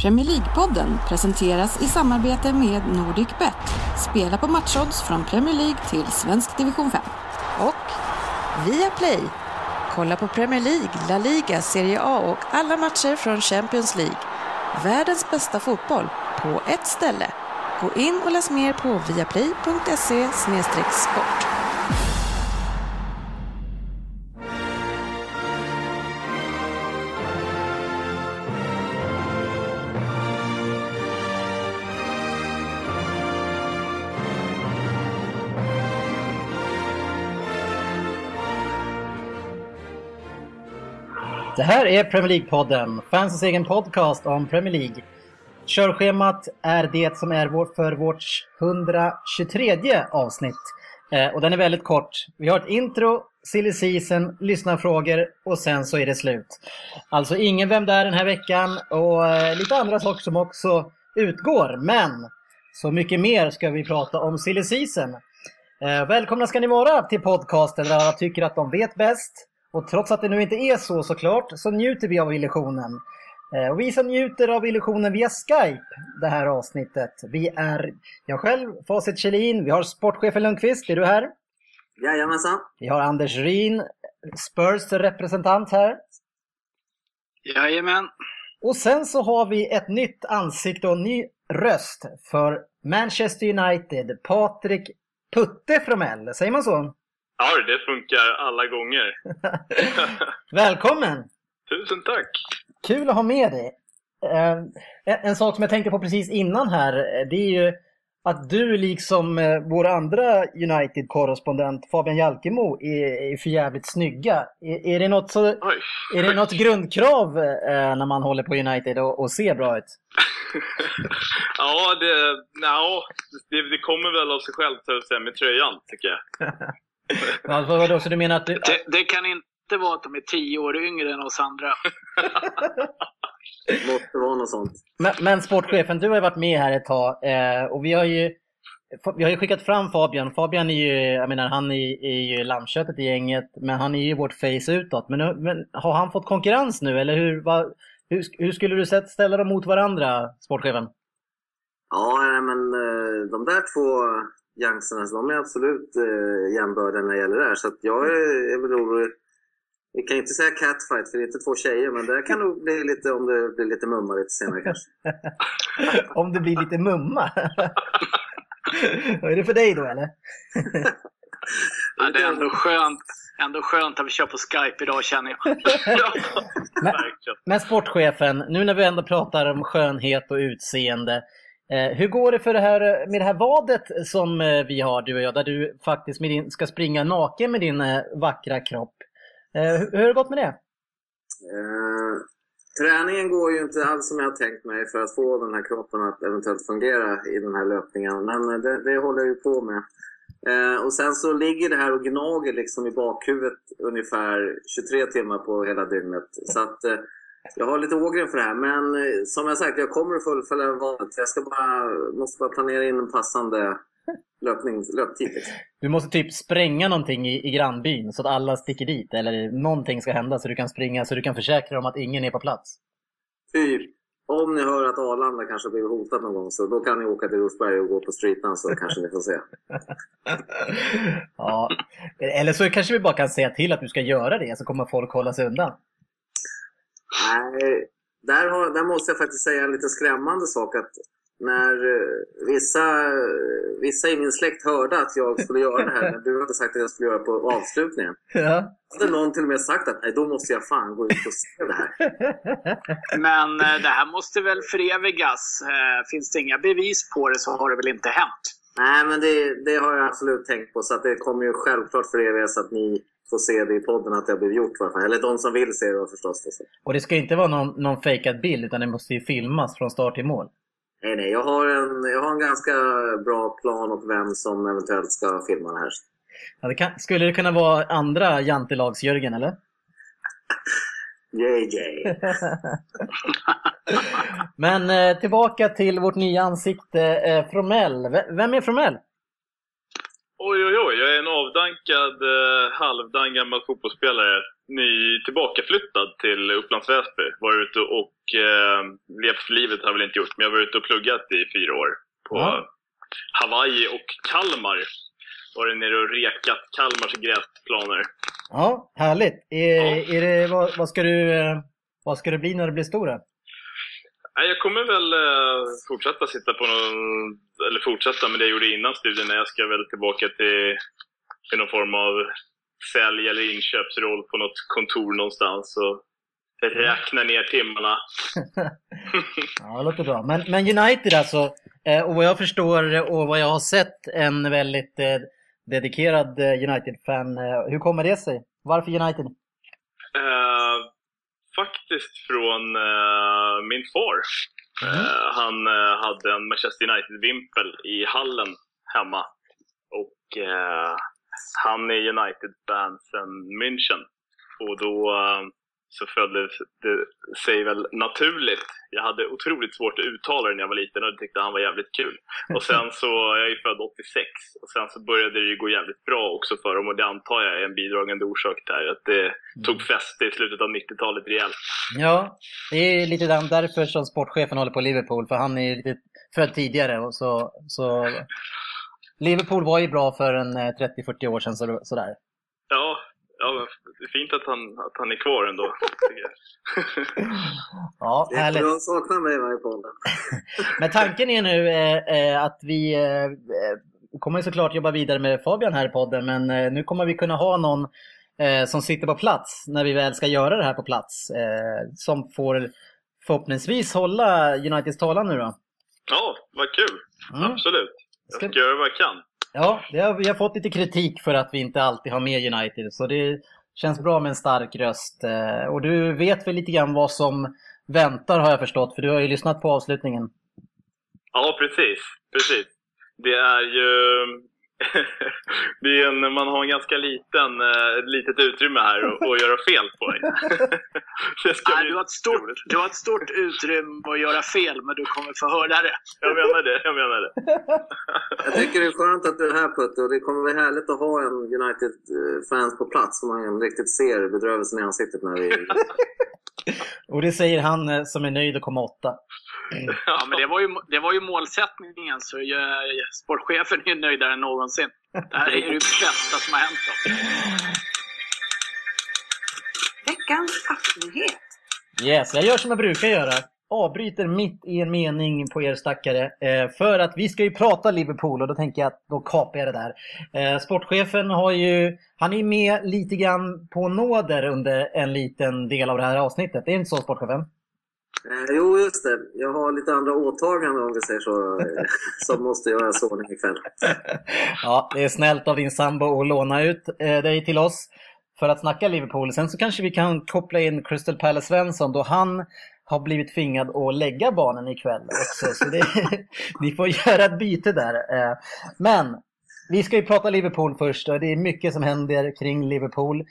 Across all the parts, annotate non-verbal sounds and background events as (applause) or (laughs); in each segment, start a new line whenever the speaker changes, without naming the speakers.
Premier League-podden presenteras i samarbete med NordicBet. Spela på matchodds från Premier League till svensk division 5. Och Viaplay. Kolla på Premier League, La Liga, Serie A och alla matcher från Champions League. Världens bästa fotboll på ett ställe. Gå in och läs mer på viaplay.se sport.
Det här är Premier League-podden, fansens egen podcast om Premier League. Körschemat är det som är vår, för vårt 123 avsnitt. Eh, och den är väldigt kort. Vi har ett intro, silly season, lyssnarfrågor och sen så är det slut. Alltså ingen Vem där den här veckan och eh, lite andra saker som också utgår. Men så mycket mer ska vi prata om silly season. Eh, välkomna ska ni vara till podcasten där alla tycker att de vet bäst. Och trots att det nu inte är så såklart, så njuter vi av illusionen. Eh, Och vi som njuter av illusionen via Skype det här avsnittet. Vi är jag själv, Facit Kjellin, vi har sportchefen Lundqvist, är du här?
Jajamensan.
Vi har Anders Ryn, Spurs representant här.
Jajamän.
Och sen så har vi ett nytt ansikte och en ny röst för Manchester United, Patrik Putte Fromell, säger man så?
Ja, det funkar alla gånger. (laughs)
Välkommen!
Tusen tack!
Kul att ha med dig. Eh, en, sak som jag tänkte på precis innan här, eh, det är ju att du liksom eh, vår andra United-korrespondent Fabian Jalkemo är, är för jävligt snygga. Är, är, det något så,
Oj.
är det något grundkrav eh, när man håller på United och, och ser bra ut? (laughs)
ja, det, no, det, det kommer väl av sig självt med tröjan, tycker jag. (laughs)
Alltså, vadå, så du menar att du,
Det, det kan inte vara att de är tio år yngre än oss andra.
Måste vara något sånt.
Men, men sportchefen, du har ju varit med här ett tag eh, och vi har ju vi har ju skickat fram Fabian. Fabian är ju, jag menar han är, är ju lammköttet i gänget, men han är ju vårt face utåt. Men, nu- men har han fått konkurrens nu eller hur, vad, hur, hur skulle du ställa dem mot varandra, sportchefen?
Ja, men eh, de där två youngsterna, de är absolut eh, jämbördiga när det gäller det här. Så att jag är, är väl orolig. Vi kan ju inte säga catfight, för det är inte två tjejer, men det kan nog bli lite om det blir lite mumma lite senare kanske. (laughs)
Om det blir lite mumma? är det för dig då eller? (laughs)
Ja, det är ändå skönt, ändå skönt att vi kör på Skype idag känner jag.
Ja, (laughs)
Men-. Men sportchefen, nu när vi ändå pratar om skönhet och utseende. Eh, hur går det för det här, eh, med det här vadet som eh, vi har, du och jag, där du faktiskt med din, ska springa naken med din vackra kropp? Hur, hur har det gått med det?
Eh, träningen går ju inte alls som jag har tänkt mig för att få den här kroppen att eventuellt fungera i den här löpningen. Men det, det håller jag ju på med. Eh, och sen så ligger det här och gnager liksom i bakhuvudet ungefär 23 timmar på hela dygnet. Så att eh, jag har lite ågren för det här. Men eh, som jag sagt, jag kommer att fullfölja valet. Jag ska bara, måste bara planera in en passande löpning, löptid. Liksom.
Du måste typ spränga någonting i, i grannbyn så att alla sticker dit. Eller någonting ska hända så du kan springa, så du kan försäkra dig om att ingen är på plats.
Typ, om ni hör att Arlanda kanske blivit hotat någon gång så då kan ni åka till Rosberg och gå på streetan så kanske ni får se. (laughs)
ja. Eller så kanske vi bara kan säga till att du ska göra det så kommer folk hålla sig undan.
Nej, där, har, där måste jag faktiskt säga en lite skrämmande sak. att När eh, vissa, vissa i min släkt hörde att jag skulle göra det här, men du hade sagt att jag skulle göra på avslutningen. (laughs)
Ja.
hade någon till och med sagt att Nej, då måste jag fan gå ut och se det här. (laughs)
Men eh, det här måste väl förevigas. Eh, Finns det inga bevis på det så har det väl inte hänt.
Nej, men det, det har jag absolut tänkt på. Så att det kommer ju självklart förevigas att ni får se det i podden att det har blivit gjort. fall. Eller de som vill se det förstås. Då.
Och det ska inte vara någon, någon fejkad bild utan det måste ju filmas från start till mål.
Nej, nej, jag har, en, jag har en ganska bra plan och vem som eventuellt ska filma det här.
Ja, det kan, skulle det kunna vara andra jantelags-Jörgen eller? (laughs)
JJ. (laughs)
Men eh, tillbaka till vårt nya ansikte, eh, Fromell. V- vem är Fromell?
Oj, oj, oj. Jag är en avdankad, eh, halvdan gammal fotbollsspelare, ny tillbakaflyttad till Upplands Väsby. Var ute och eh, levt för livet har jag väl inte gjort, men jag var ute och pluggat i fyra år. På
Ja.
Hawaii och Kalmar. Varit nere och rekat Kalmars gräsplaner.
Ja, härligt. Är, är det, vad, vad, ska du, eh, vad ska du bli när du blir stor?
Jag kommer väl eh, fortsätta sitta på någon, eller fortsätta med det jag gjorde innan studierna. Jag ska väl tillbaka till, till någon form av sälj eller inköpsroll på något kontor någonstans och räkna ner timmarna. (laughs)
Ja, det låter bra. Men, men United alltså, eh, och vad jag förstår och vad jag har sett, en väldigt eh, dedikerad eh, United-fan. Hur kommer det sig? Varför United?
Eh, faktiskt från eh, min far. Eh, han eh, hade en Manchester United-vimpel i hallen hemma. Och han är United-fan sedan München. Och då eh, så följde det sig väl naturligt. Jag hade otroligt svårt att uttala det när jag var liten och tyckte han var jävligt kul. Och sen så, jag är ju född 86, och sen så började det ju gå jävligt bra också för dem och det antar jag är en bidragande orsak där. Att det tog fäste i slutet av 90-talet rejält.
Ja, det är lite där- därför som sportchefen håller på Liverpool, för han är lite född tidigare. Och så, så Liverpool var ju bra för en eh, 30-40 år sedan, så, sådär.
Ja, ja, det är fint att han, att han är kvar ändå. jag. (laughs)
Ja,
Det är
härligt.
bra att sakna mig varje podden. (laughs)
Men tanken är nu eh, eh, att vi eh, eh, kommer såklart jobba vidare med Fabian här i podden, men eh, nu kommer vi kunna ha någon eh, som sitter på plats när vi väl ska göra det här på plats. Eh, som får förhoppningsvis hålla Uniteds talan nu då.
Ja, vad kul.
Mm.
Absolut. Jag
Ska-
ska göra vad jag kan.
Ja, har, vi har fått lite kritik för att vi inte alltid har med United, så det känns bra med en stark röst. Eh, och du vet väl lite grann vad som väntar har jag förstått, för du har ju lyssnat på avslutningen.
Ja, precis. precis. Det är ju... det är en, man har en ganska liten, eh, ett litet utrymme här att, att göra fel på. (laughs) det ska
Nej,
bli
du, har ett stort,
roligt.
du har ett stort utrymme att göra fel, men du kommer få höra det.
Jag menar det. Jag menar det. (laughs)
Jag tycker det är skönt att du är här Putte och det kommer bli härligt att ha en United-fans på plats som man riktigt ser bedrövelsen i ansiktet när vi... (laughs)
Och det säger han eh, som är nöjd att komma åtta. (laughs)
Ja, men det var ju, det var ju målsättningen, så eh, sportchefen är ju nöjdare än någonsin. Det här är ju det bästa som har hänt dem.
Veckans appnyhet.
Yes, jag gör som jag brukar göra. Avbryter mitt i en mening på er stackare. Eh, för att vi ska ju prata Liverpool och då tänker jag att då kapar jag det där. Eh, sportchefen har ju, han är ju med lite grann på nåder under en liten del av det här avsnittet. Det är inte så sportchefen?
Eh, jo, just det. Jag har lite andra åtaganden om vi säger så, eh, som måste göras i ordning ikväll. (laughs)
Ja, det är snällt av din sambo att låna ut eh, dig till oss för att snacka Liverpool. Sen så kanske vi kan koppla in Crystal Palace Svensson då han har blivit tvingad att lägga barnen ikväll också. Så det, (laughs) ni får göra ett byte där. Eh, men vi ska ju prata Liverpool först och det är mycket som händer kring Liverpool.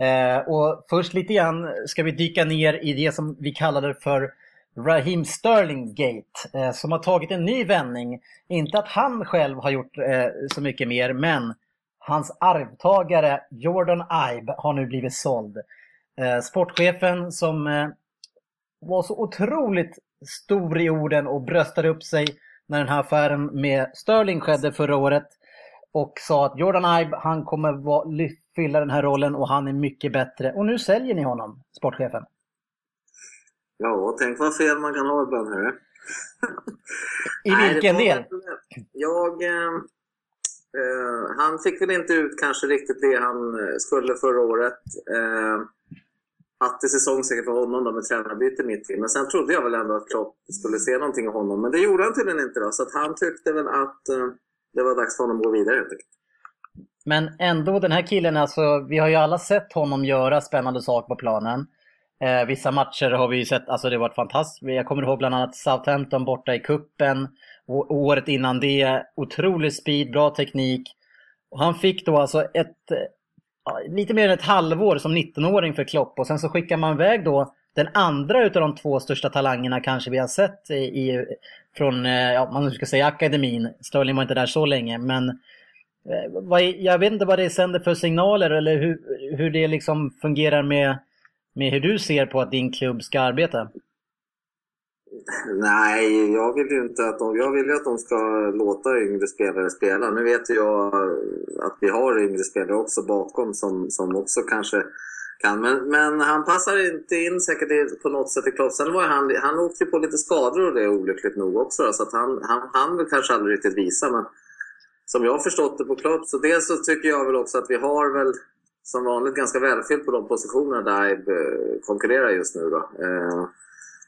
Eh, och först lite grann ska vi dyka ner i det som vi kallade för Raheem Sterling Gate eh, som har tagit en ny vändning. Inte att han själv har gjort så mycket mer, men hans arvtagare Jordan Ibe har nu blivit såld. Sportchefen som var så otroligt stor i orden och bröstade upp sig när den här affären med Sterling skedde förra året och sa att Jordan Ibe, han kommer fylla den här rollen och han är mycket bättre. Och nu säljer ni honom, sportchefen.
Ja, tänk vad fel man kan ha ibland. Hörru.
I
Nej,
vilken
var
del?
Jag, eh, eh, han fick väl inte ut kanske riktigt det han eh, skulle förra året. Eh, att det säsongsäkert för honom då med tränarbyte mitt i. Men sen trodde jag väl ändå att Klopp skulle se någonting av honom. Men det gjorde han tydligen inte då. Så att han tyckte väl att eh, det var dags för honom att gå vidare helt enkelt.
Men ändå den här killen, alltså, vi har ju alla sett honom göra spännande saker på planen. Eh, vissa matcher har vi ju sett, alltså det har varit fantastiskt. Jag kommer ihåg bland annat Southampton borta i kuppen och året innan det. Otrolig speed, bra teknik. Och han fick då alltså ett, lite mer än ett halvår som 19-åring för Klopp och sen så skickar man iväg då den andra utav de två största talangerna kanske vi har sett i, i, från, eh, ja, man ska säga akademin. Sterling var inte där så länge, men eh, Jag vet inte vad det sänder för signaler eller hur, hur det liksom fungerar med, med hur du ser på att din klubb ska arbeta.
Nej, jag vill ju inte att de, jag vill ju att de ska låta yngre spelare spela. Nu vet jag att vi har yngre spelare också bakom som, som också kanske kan. Men, men han passar inte in säkert på något sätt i Klopp. Sen var han, han åkte ju på lite skador och det är olyckligt nog också. Då, så att han, han, han vill kanske aldrig riktigt visa. Men som jag har förstått det på Klopp så dels så tycker jag väl också att vi har väl som vanligt ganska välfyllt på de positionerna där Ibe konkurrerar just nu. Då. Eh,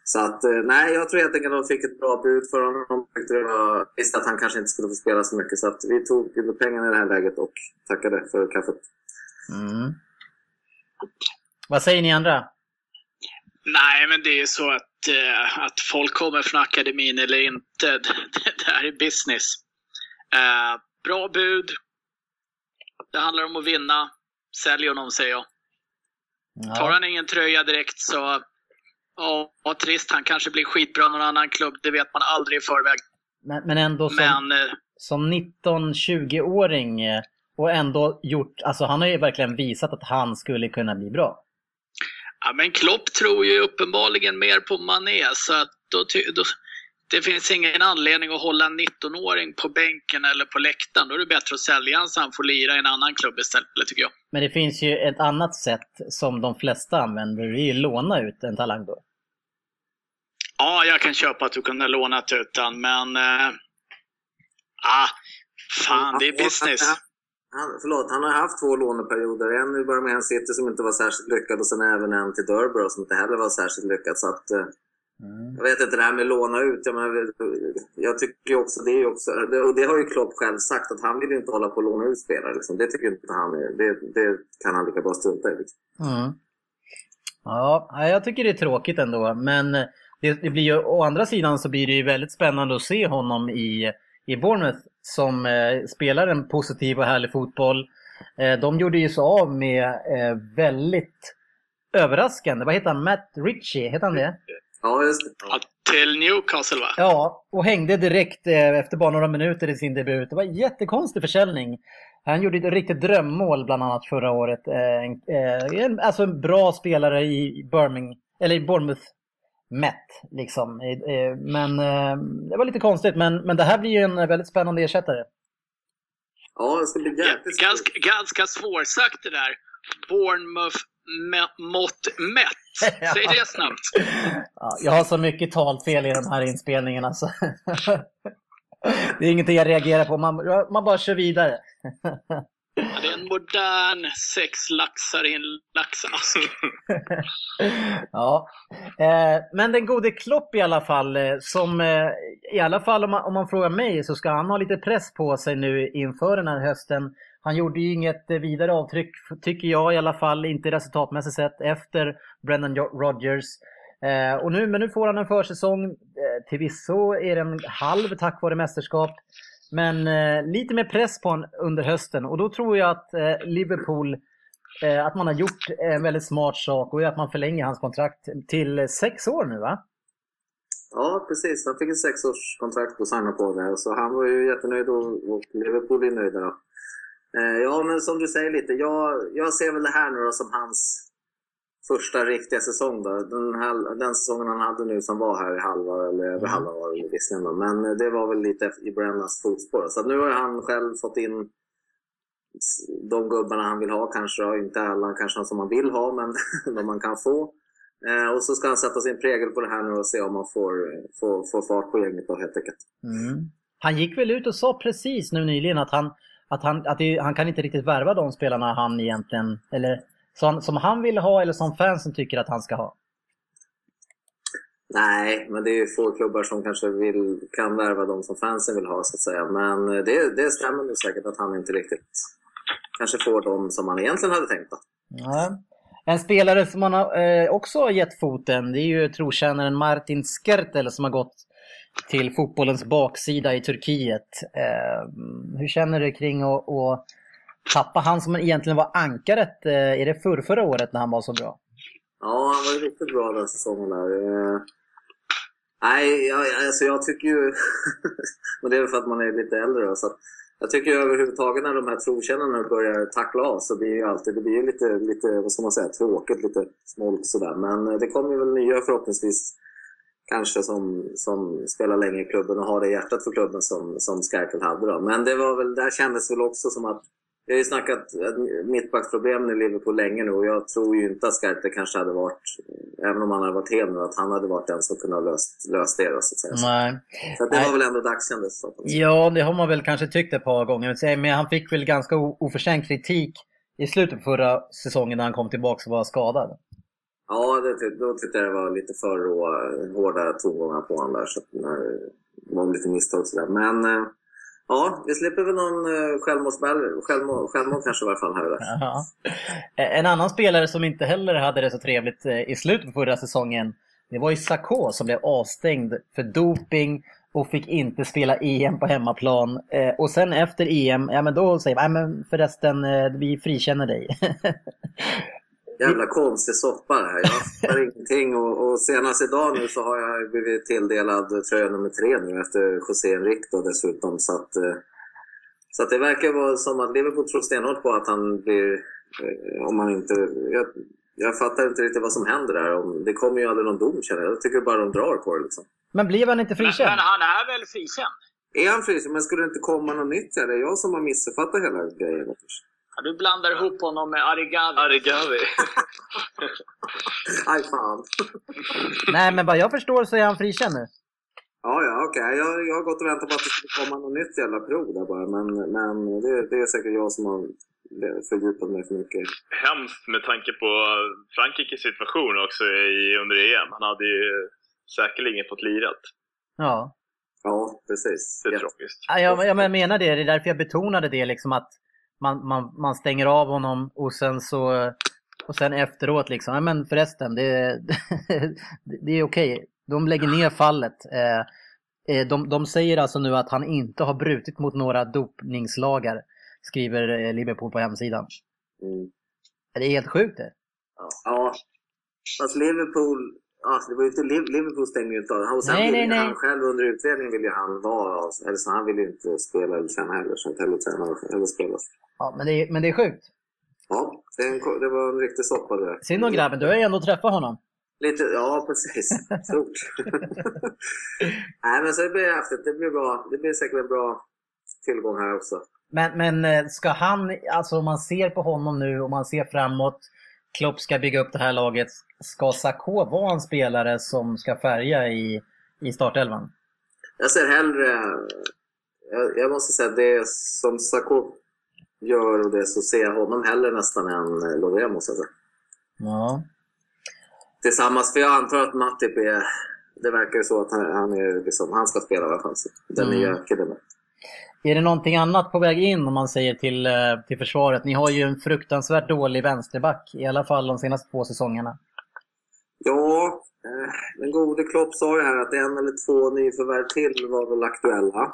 så att, eh, nej, jag tror helt enkelt att de fick ett bra bud för honom. De visste att han kanske inte skulle få spela så mycket. Så att vi tog pengarna i det här läget och tackade för kaffet. Mm.
Vad säger ni andra?
Nej, men det är så att, eh, att folk kommer från akademin eller inte. (laughs) Det, det här är business. Eh, bra bud. Det handlar om att vinna. Sälj honom, säger jag. Ja. Tar han ingen tröja direkt så Ja, trist. Han kanske blir skitbra någon annan klubb. Det vet man aldrig i förväg.
Men, men ändå som, men, eh, som 19-20-åring eh, och ändå gjort, alltså han har ju verkligen visat att han skulle kunna bli bra.
Ja, men Klopp tror ju uppenbarligen mer på Mané, så att då, då, det finns ingen anledning att hålla en 19-åring på bänken eller på läktaren. Då är det bättre att sälja honom så han får lira i en annan klubb istället, tycker jag.
Men det finns ju ett annat sätt som de flesta använder, det är ju låna ut en talang då.
Ja, jag kan köpa att du kunde lånat ut den, men... Äh, ah, fan, det är business.
Han, förlåt, han har haft två låneperioder. En i Birmingham City som inte var särskilt lyckad och sen även en till Durbar som inte heller var särskilt lyckad. Så att, eh, mm. Jag vet inte, det här med låna ut. Jag, menar, jag tycker också, det är också, och det har ju Klopp själv sagt, att han vill inte hålla på att låna ut spelare. Liksom. Det tycker inte han, det, det kan han lika bra strunta i. Liksom.
Mm. Ja, jag tycker det är tråkigt ändå. Men det, det, blir ju, å andra sidan så blir det ju väldigt spännande att se honom i, i Bournemouth som eh, spelar en positiv och härlig fotboll. Eh, de gjorde ju så av med eh, väldigt överraskande, vad heter han, Matt Ritchie, heter han det?
Ja, just det. Ja,
till Newcastle va?
Ja, och hängde direkt eh, efter bara några minuter i sin debut. Det var en jättekonstig försäljning. Han gjorde ett riktigt drömmål bland annat förra året. Eh, eh, alltså en bra spelare i Birmingham, eller i Bournemouth mätt. Liksom. Men det var lite konstigt, men, men det här blir ju en väldigt spännande ersättare.
Ja, det ska bli jättesvårt.
Ganska, ganska svårsagt det där. Bournemouth mått mätt. (laughs) Säg det snabbt.
Ja, jag har så mycket talfel i de här inspelningarna så (laughs) det är ingenting jag reagerar på. Man, man bara kör vidare.
Ja, det är en modern sex laxar i en laxask. (laughs)
ja, eh, men den gode Klopp i alla fall, eh, som eh, i alla fall om man, om man frågar mig så ska han ha lite press på sig nu inför den här hösten. Han gjorde ju inget eh, vidare avtryck, tycker jag i alla fall, inte resultatmässigt sett, efter Brendan Rodgers. Eh, och nu, men nu får han en försäsong. Eh, till visso är den halv tack vare mästerskap. Men eh, lite mer press på honom under hösten och då tror jag att eh, Liverpool, eh, att man har gjort en väldigt smart sak och är att man förlänger hans kontrakt till sex år nu va?
Ja, precis. Han fick ett sexårskontrakt att signa på det. Så han var ju jättenöjd och, och Liverpool är nöjda. Eh, ja, men som du säger lite. Jag, jag ser väl det här nu då som hans första riktiga säsong. Då. Den, här, den säsongen han hade nu som var här i halva, eller över mm. halva var det visserligen. Men det var väl lite i Brennas fotspår. Så nu har han själv fått in de gubbarna han vill ha kanske. Då. Inte alla kanske som man vill ha, men (laughs) de man kan få. Eh, och så ska han sätta sin prägel på det här nu och se om man får, får, får fart på gänget då helt enkelt.
Mm. Han gick väl ut och sa precis nu nyligen att han, att han, att det, han kan inte riktigt värva de spelarna han egentligen, eller som, som han vill ha eller som fansen tycker att han ska ha?
Nej, men det är ju få klubbar som kanske vill, kan värva de som fansen vill ha så att säga. Men det, det stämmer nog säkert att han inte riktigt kanske får de som han egentligen hade tänkt. Då.
Ja. En spelare som man har, eh, också har gett foten, det är ju trotjänaren Martin Skertel som har gått till fotbollens baksida i Turkiet. Eh, hur känner du kring att tappa han som egentligen var ankaret, eh, är det för förra året när han var så bra?
Ja, han var ju riktigt bra den säsongen där. Eh, nej, jag, alltså jag tycker ju... (laughs) men det är väl för att man är lite äldre då, så att, jag tycker ju överhuvudtaget när de här trotjänarna börjar tackla av så blir det ju alltid, det blir ju lite, lite, vad ska man säga, tråkigt, lite smolk sådär. Men eh, det kommer ju väl nya förhoppningsvis kanske som, som spelar länge i klubben och har det hjärtat för klubben som, som Skerkel hade. Då. Men det var väl, där kändes väl också som att vi har ju snackat mittbacksproblemen i Liverpool länge nu och jag tror ju inte att Skertle kanske hade varit, även om han hade varit hel nu, att han hade varit den som kunde ha löst, löst det. Då, så att säga.
Nej.
Så att det var väl ändå dags kändes det
Ja, det har man väl kanske tyckt ett par gånger. Men han fick väl ganska oförtjänt kritik i slutet på förra säsongen när han kom tillbaka och var skadad.
Ja, det, då tyckte jag det var lite för rå, hårda tongångar på honom där. Så att, eh, det var lite misstag sådär. Men eh, Ja, vi slipper väl någon eh, uh, självmordsball, självmord, självmord kanske i varje fall här och där.
En annan spelare som inte heller hade det så trevligt i slutet på förra säsongen, det var ju Sakå som blev avstängd för doping och fick inte spela EM på hemmaplan. Eh, och sen efter EM, ja men då säger man, men förresten, vi frikänner dig. (laughs)
Jävla konstig soppa det här. Jag fattar (laughs) ingenting. Och, och, senast idag nu så har jag blivit tilldelad tröja nummer tre nu efter José Enrique dessutom. Så att, eh, så att det verkar vara som att Liverpool tror stenhårt på att han blir... Eh, om han inte... Jag, jag fattar inte riktigt vad som händer där. Det kommer ju aldrig någon dom känner jag. Jag tycker bara de drar på det liksom.
Men blev han inte frikänd?
Men, men han är väl frikänd?
Är han frikänd? Men skulle det inte komma något nytt? Det är jag som har missuppfattat hela grejen.
Ja, du blandar ihop honom med Arigavi.
Arigavi. (laughs)
Aj fan. (laughs)
Nej, men vad jag förstår så är han frikänd nu.
Ja, ja, okej. Okay. Jag, jag har gått och väntat på att det skulle komma något nytt jävla prov där bara. Men, men det, det är säkert jag som har fördjupat mig för mycket.
Hemskt med tanke på Frankrikes situation också i, under EM. Han hade ju säkerligen fått lirat.
Ja.
Ja, precis.
Det är tragiskt.
Ja, jag, jag menar det. Det är därför jag betonade det. Liksom att man, man, man stänger av honom och sen så och sen efteråt liksom, ja men förresten, det, (laughs) det är okej. De lägger ner fallet. Eh, eh, de, de säger alltså nu att han inte har brutit mot några dopningslagar, skriver eh, Liverpool på hemsidan. Mm. Det är helt sjukt det.
Ja, fast Liverpool Alltså, det var ju inte Liverpool stängde ju inte av. Och sen nej, nej, nej. han själv under utredningen ville ju han vara, eller så han ville ju inte spela eller träna heller. Så inte heller träna eller spela.
Ja, men det, är, men det är sjukt.
Ja, det, en, det var en riktig soppa det.
Synd om grabben, du har ju ändå träffat honom.
Lite, ja precis. (laughs) Stort. (laughs) Nej men så det blir häftigt. Det blir bra. Det blir säkert en bra tillgång här också.
Men, men eh, ska han, alltså om man ser på honom nu och man ser framåt. Klopp ska bygga upp det här laget. Ska Sakho vara en spelare som ska färga i, i startelvan?
Jag ser hellre... Jag, jag måste säga det som Sakho gör och det så ser jag honom hellre nästan än eh, Lovren måste jag säga.
Ja.
Tillsammans, för jag antar att Matip är... Det verkar ju så att han, han, är liksom, han ska spela i alla fall. Den mm. killen.
Är det någonting annat på väg in om man säger till, eh, till försvaret? Ni har ju en fruktansvärt dålig vänsterback, i alla fall de senaste två säsongerna.
Ja, eh, den gode Klopp sa ju här att en eller två nyförvärv till var väl aktuella.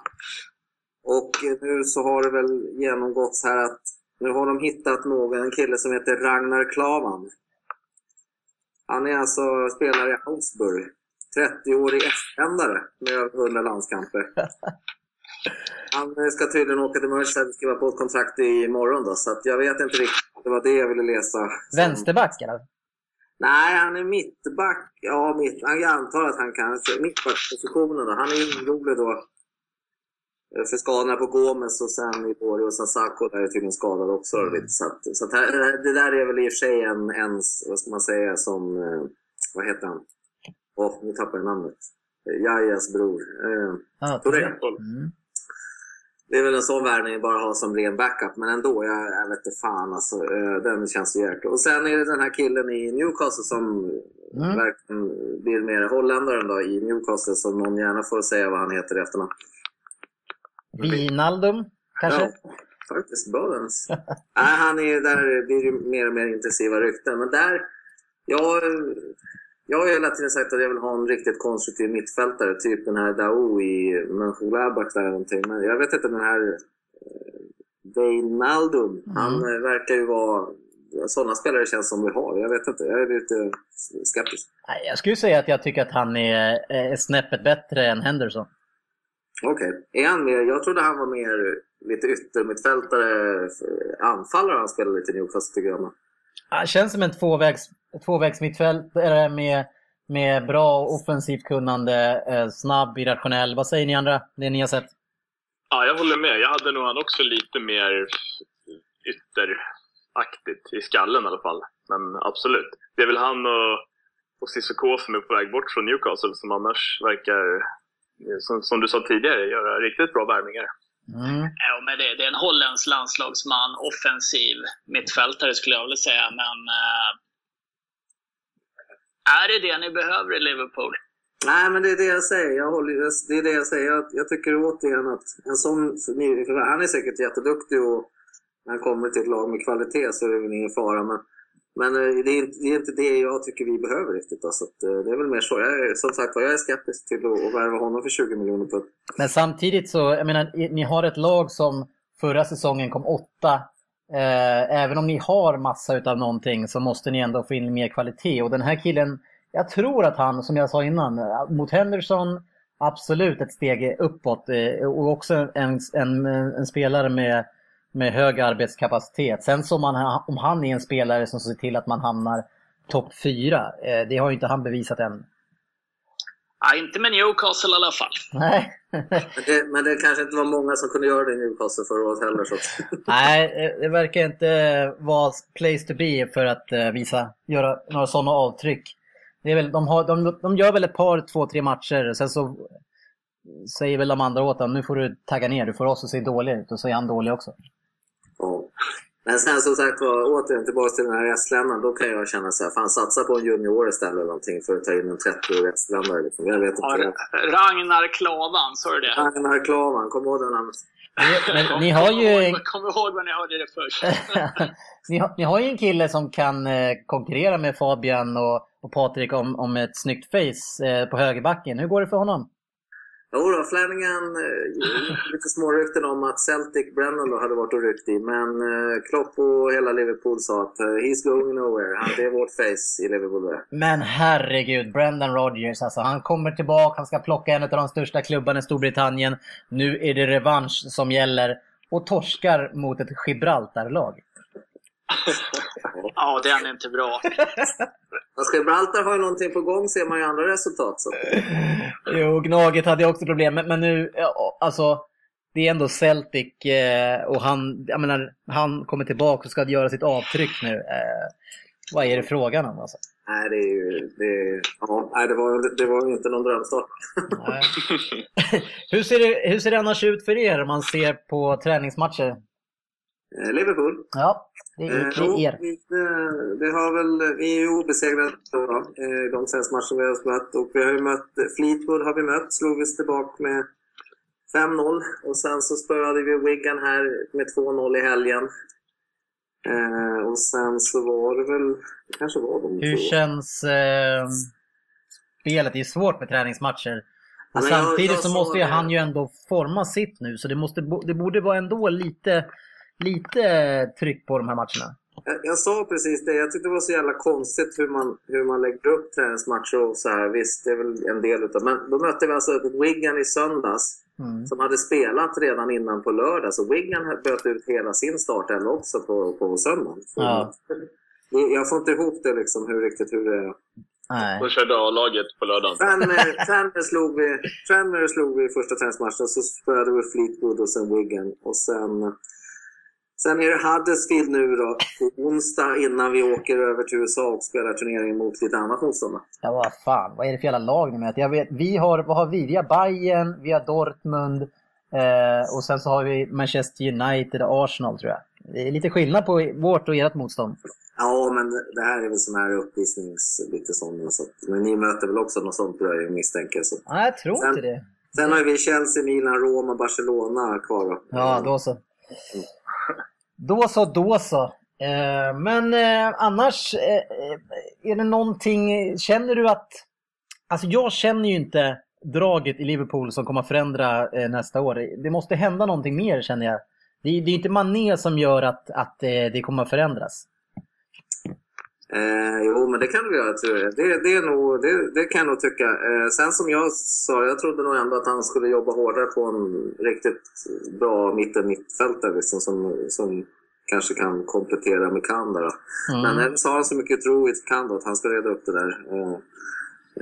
Och nu så har det väl genomgåtts här att nu har de hittat någon, en kille som heter Ragnar Klavan. Han är alltså spelare i Augsburg. 30-årig estländare med över 100 landskamper. (laughs) Han ska tydligen åka till Merseyside och skriva på ett kontrakt imorgon då, så att jag vet inte riktigt. Det var det jag ville läsa.
Vänsterback eller?
Nej, han är mittback. Ja, mitt, jag antar att han kan mittbackspositionen då. Han är orolig då eh, för skadorna på Gomes och sen i Borg och sen Sacco där är tydligen skadad också. Mm. Så, att, så att här, det där är väl i och för sig en, en vad ska man säga, som, eh, vad heter han? Åh, oh, nu tappar jag namnet. Jajas bror. Eh,
ah, Toré. Mm.
Det är väl en sån värvning bara ha som ren backup, men ändå, jag, jag vet inte fan alltså. Eh, den känns jäkla... Och sen är det den här killen i Newcastle som mm. verkligen blir mer holländaren då i Newcastle, som någon gärna får säga vad han heter i efternamn.
Vinaldum, kanske?
Ja, faktiskt den. (laughs) Nej, han är där blir det mer och mer intensiva rykten, men där... Jag jag har hela tiden sagt att jag vill ha en riktigt konstruktiv mittfältare, typ den här Dao i Mönchengladbach eller någonting. Men jag vet inte, den här eh, Wijnaldum, mm. han eh, verkar ju vara... Sådana spelare känns som vi har. Jag vet inte, jag är lite skeptisk.
Jag skulle säga att jag tycker att han är, är snäppet bättre än Henderson.
Okej. Är han mer? Jag trodde han var mer lite yttermittfältare, anfallare han spelade lite i Newcastle tycker jag.
Han känns som en tvåvägs, tvåvägs mittfältare med, med bra offensivt kunnande, eh, snabb, irrationell. Vad säger ni andra? Det ni har sett?
Ja, jag håller med. Jag hade nog han också lite mer ytteraktigt i skallen i alla fall. Men absolut. Det är väl han och, och Cissoko som är på väg bort från Newcastle som annars verkar, som, som du sa tidigare, göra riktigt bra värvningar.
Mm.
Ja, men det, det är en holländsk landslagsman, offensiv mittfältare skulle jag vilja säga. Men eh, är det det ni behöver i Liverpool?
Nej, men det är det jag säger. Jag håller, det är det jag säger. Jag, jag tycker återigen att en sån... Han är säkert jätteduktig och när han kommer till ett lag med kvalitet så är det väl ingen fara. Men, men eh, det, är inte, det är inte det jag tycker vi behöver riktigt. Alltså, att, eh, det är väl mer så. Jag är, som sagt jag är skeptisk till att, värva honom för 20 miljoner på
Men samtidigt så, jag menar, ni har ett lag som förra säsongen kom åtta. Eh, även om ni har massa utav någonting så måste ni ändå få in mer kvalitet. Och den här killen, jag tror att han, som jag sa innan, eh, mot Henderson, absolut ett steg uppåt. Och också en, en, en spelare med, med hög arbetskapacitet. Sen så om han, om han är en spelare som ser till att man hamnar topp fyra, eh, det har ju inte han bevisat än.
Ja, inte med Newcastle i alla fall. (laughs)
Nej.
Men det, men det kanske inte var många som kunde göra det i Newcastle förra året heller. Så. (laughs)
Nej, det verkar inte vara place to be för att eh, visa, göra några sådana avtryck. Det är väl, de, har, de, de gör väl ett par, två, tre matcher. Sen så säger väl de andra åt honom, nu får du tagga ner, du får oss att se dåliga ut. Och så är han dålig också.
Ja. Men sen som sagt var, återigen tillbaka till den här estländan. Då kan jag känna så här, fan satsa på en junior istället eller någonting för att ta in en 30-årig estländare. Liksom. Jag vet inte.
Ja, Ragnar Klavan, sa du det?
Ragnar Klavan, kom ihåg den namnet.
Men ni har ju,
Kom ihåg var ni hörde det först. (laughs) (laughs)
ni, har, ni har ju en kille som kan eh, konkurrera med Fabian och, och Patrik om, om ett snyggt face eh, på högerbacken. Hur går det för honom?
Jo då, Flanagan, eh, (laughs) lite små rykten om att Celtic då hade varit och ryckt i. Men eh, Klopp och hela Liverpool sa att eh, he's going nowhere. Han, det är vårt face i Liverpool.
Men herregud, Brendan Rodgers alltså. Han kommer tillbaka, han ska plocka en av de största klubbarna i Storbritannien. Nu är det revansch som gäller. Och torskar mot ett Gibraltar-lag.
Ja, den är inte bra.
Fast Gibraltar har ju någonting på gång ser man ju andra resultat. Så.
Jo, Gnaget hade ju också problem. Men, men nu, alltså. Det är ändå Celtic eh, och han, jag menar, han kommer tillbaka och ska göra sitt avtryck nu. Eh, vad är det frågan om alltså?
Nej, det är ju... Det, ja, det, var, det var ju inte någon drömstart. (laughs)
Hur, ser det, hur ser det annars ut för er om man ser på träningsmatcher?
Eh, Liverpool.
Ja, det
Eh,
det
jo,
är er.
vi, det, det har väl, vi är ju obesegrade då, eh, de senaste matcherna vi har mött. Och vi har ju mött Fleetwood har vi mött, slog vi tillbaka med 5-0. Och sen så spöade vi Wigan här med 2-0 i helgen. Eh, och sen så var det väl, kanske var de
Hur
två.
känns eh, spelet? Det är svårt med träningsmatcher. Men
men jag-
samtidigt
jag
så måste ju han ju ändå forma sitt nu. Så det, måste, det borde vara ändå lite, lite tryck på de här matcherna.
Jag, jag sa precis det. Jag tyckte det var så jävla konstigt hur man, hur man lägger upp träningsmatcher och så här. Visst, det är väl en del utav Men då mötte vi alltså Wigan i söndags.
Mm.
Som hade spelat redan innan på lördag. Så Wigan böt ut hela sin startelva också på, på söndagen.
Ja.
Jag får inte ihop det liksom, hur riktigt hur det är.
Nej.
De körde A-laget på lördagen.
Tranmere, Tranmere, slog vi, Tranmere slog vi första träningsmatchen. Så spelade vi Fleetwood och sen Wigan. Och sen, sen är det Huddersfield nu då. På onsdag innan vi åker över till USA och spelar turneringen mot lite annat motstånd.
Ja, vad fan. Vad är det för jävla lag ni möter? Jag vet, vi har, vad har vi? Vi har Bayern, vi har Dortmund eh, och sen så har vi Manchester United och Arsenal tror jag. Det är lite skillnad på vårt och ert motstånd.
Ja, men det här är väl sån här uppvisnings... Lite sån, så men ni möter väl också något sånt tror jag misstänker. Så.
Nej, jag tror
Sen-
inte det.
Sen har vi Chelsea, Milan, Roma, Barcelona kvar då.
Ja, då så. Då så, då så. Eh, men eh, annars, eh, är det någonting, känner du att... Alltså jag känner ju inte draget i Liverpool som kommer att förändra nästa år. Det måste hända någonting mer känner jag. Det, är- det är inte Mané som gör att, att det kommer att förändras.
Eh, jo, men det kan du göra tror jag. Det, det, är nog, det, det kan jag nog tycka. Eh, sen som jag sa, jag trodde nog ändå att han skulle jobba hårdare på en riktigt bra mitten-mittfältare liksom, som, som kanske kan komplettera med Kanda. Mm. Men så har han så mycket tro i Kanda att han ska reda upp det där. Eh,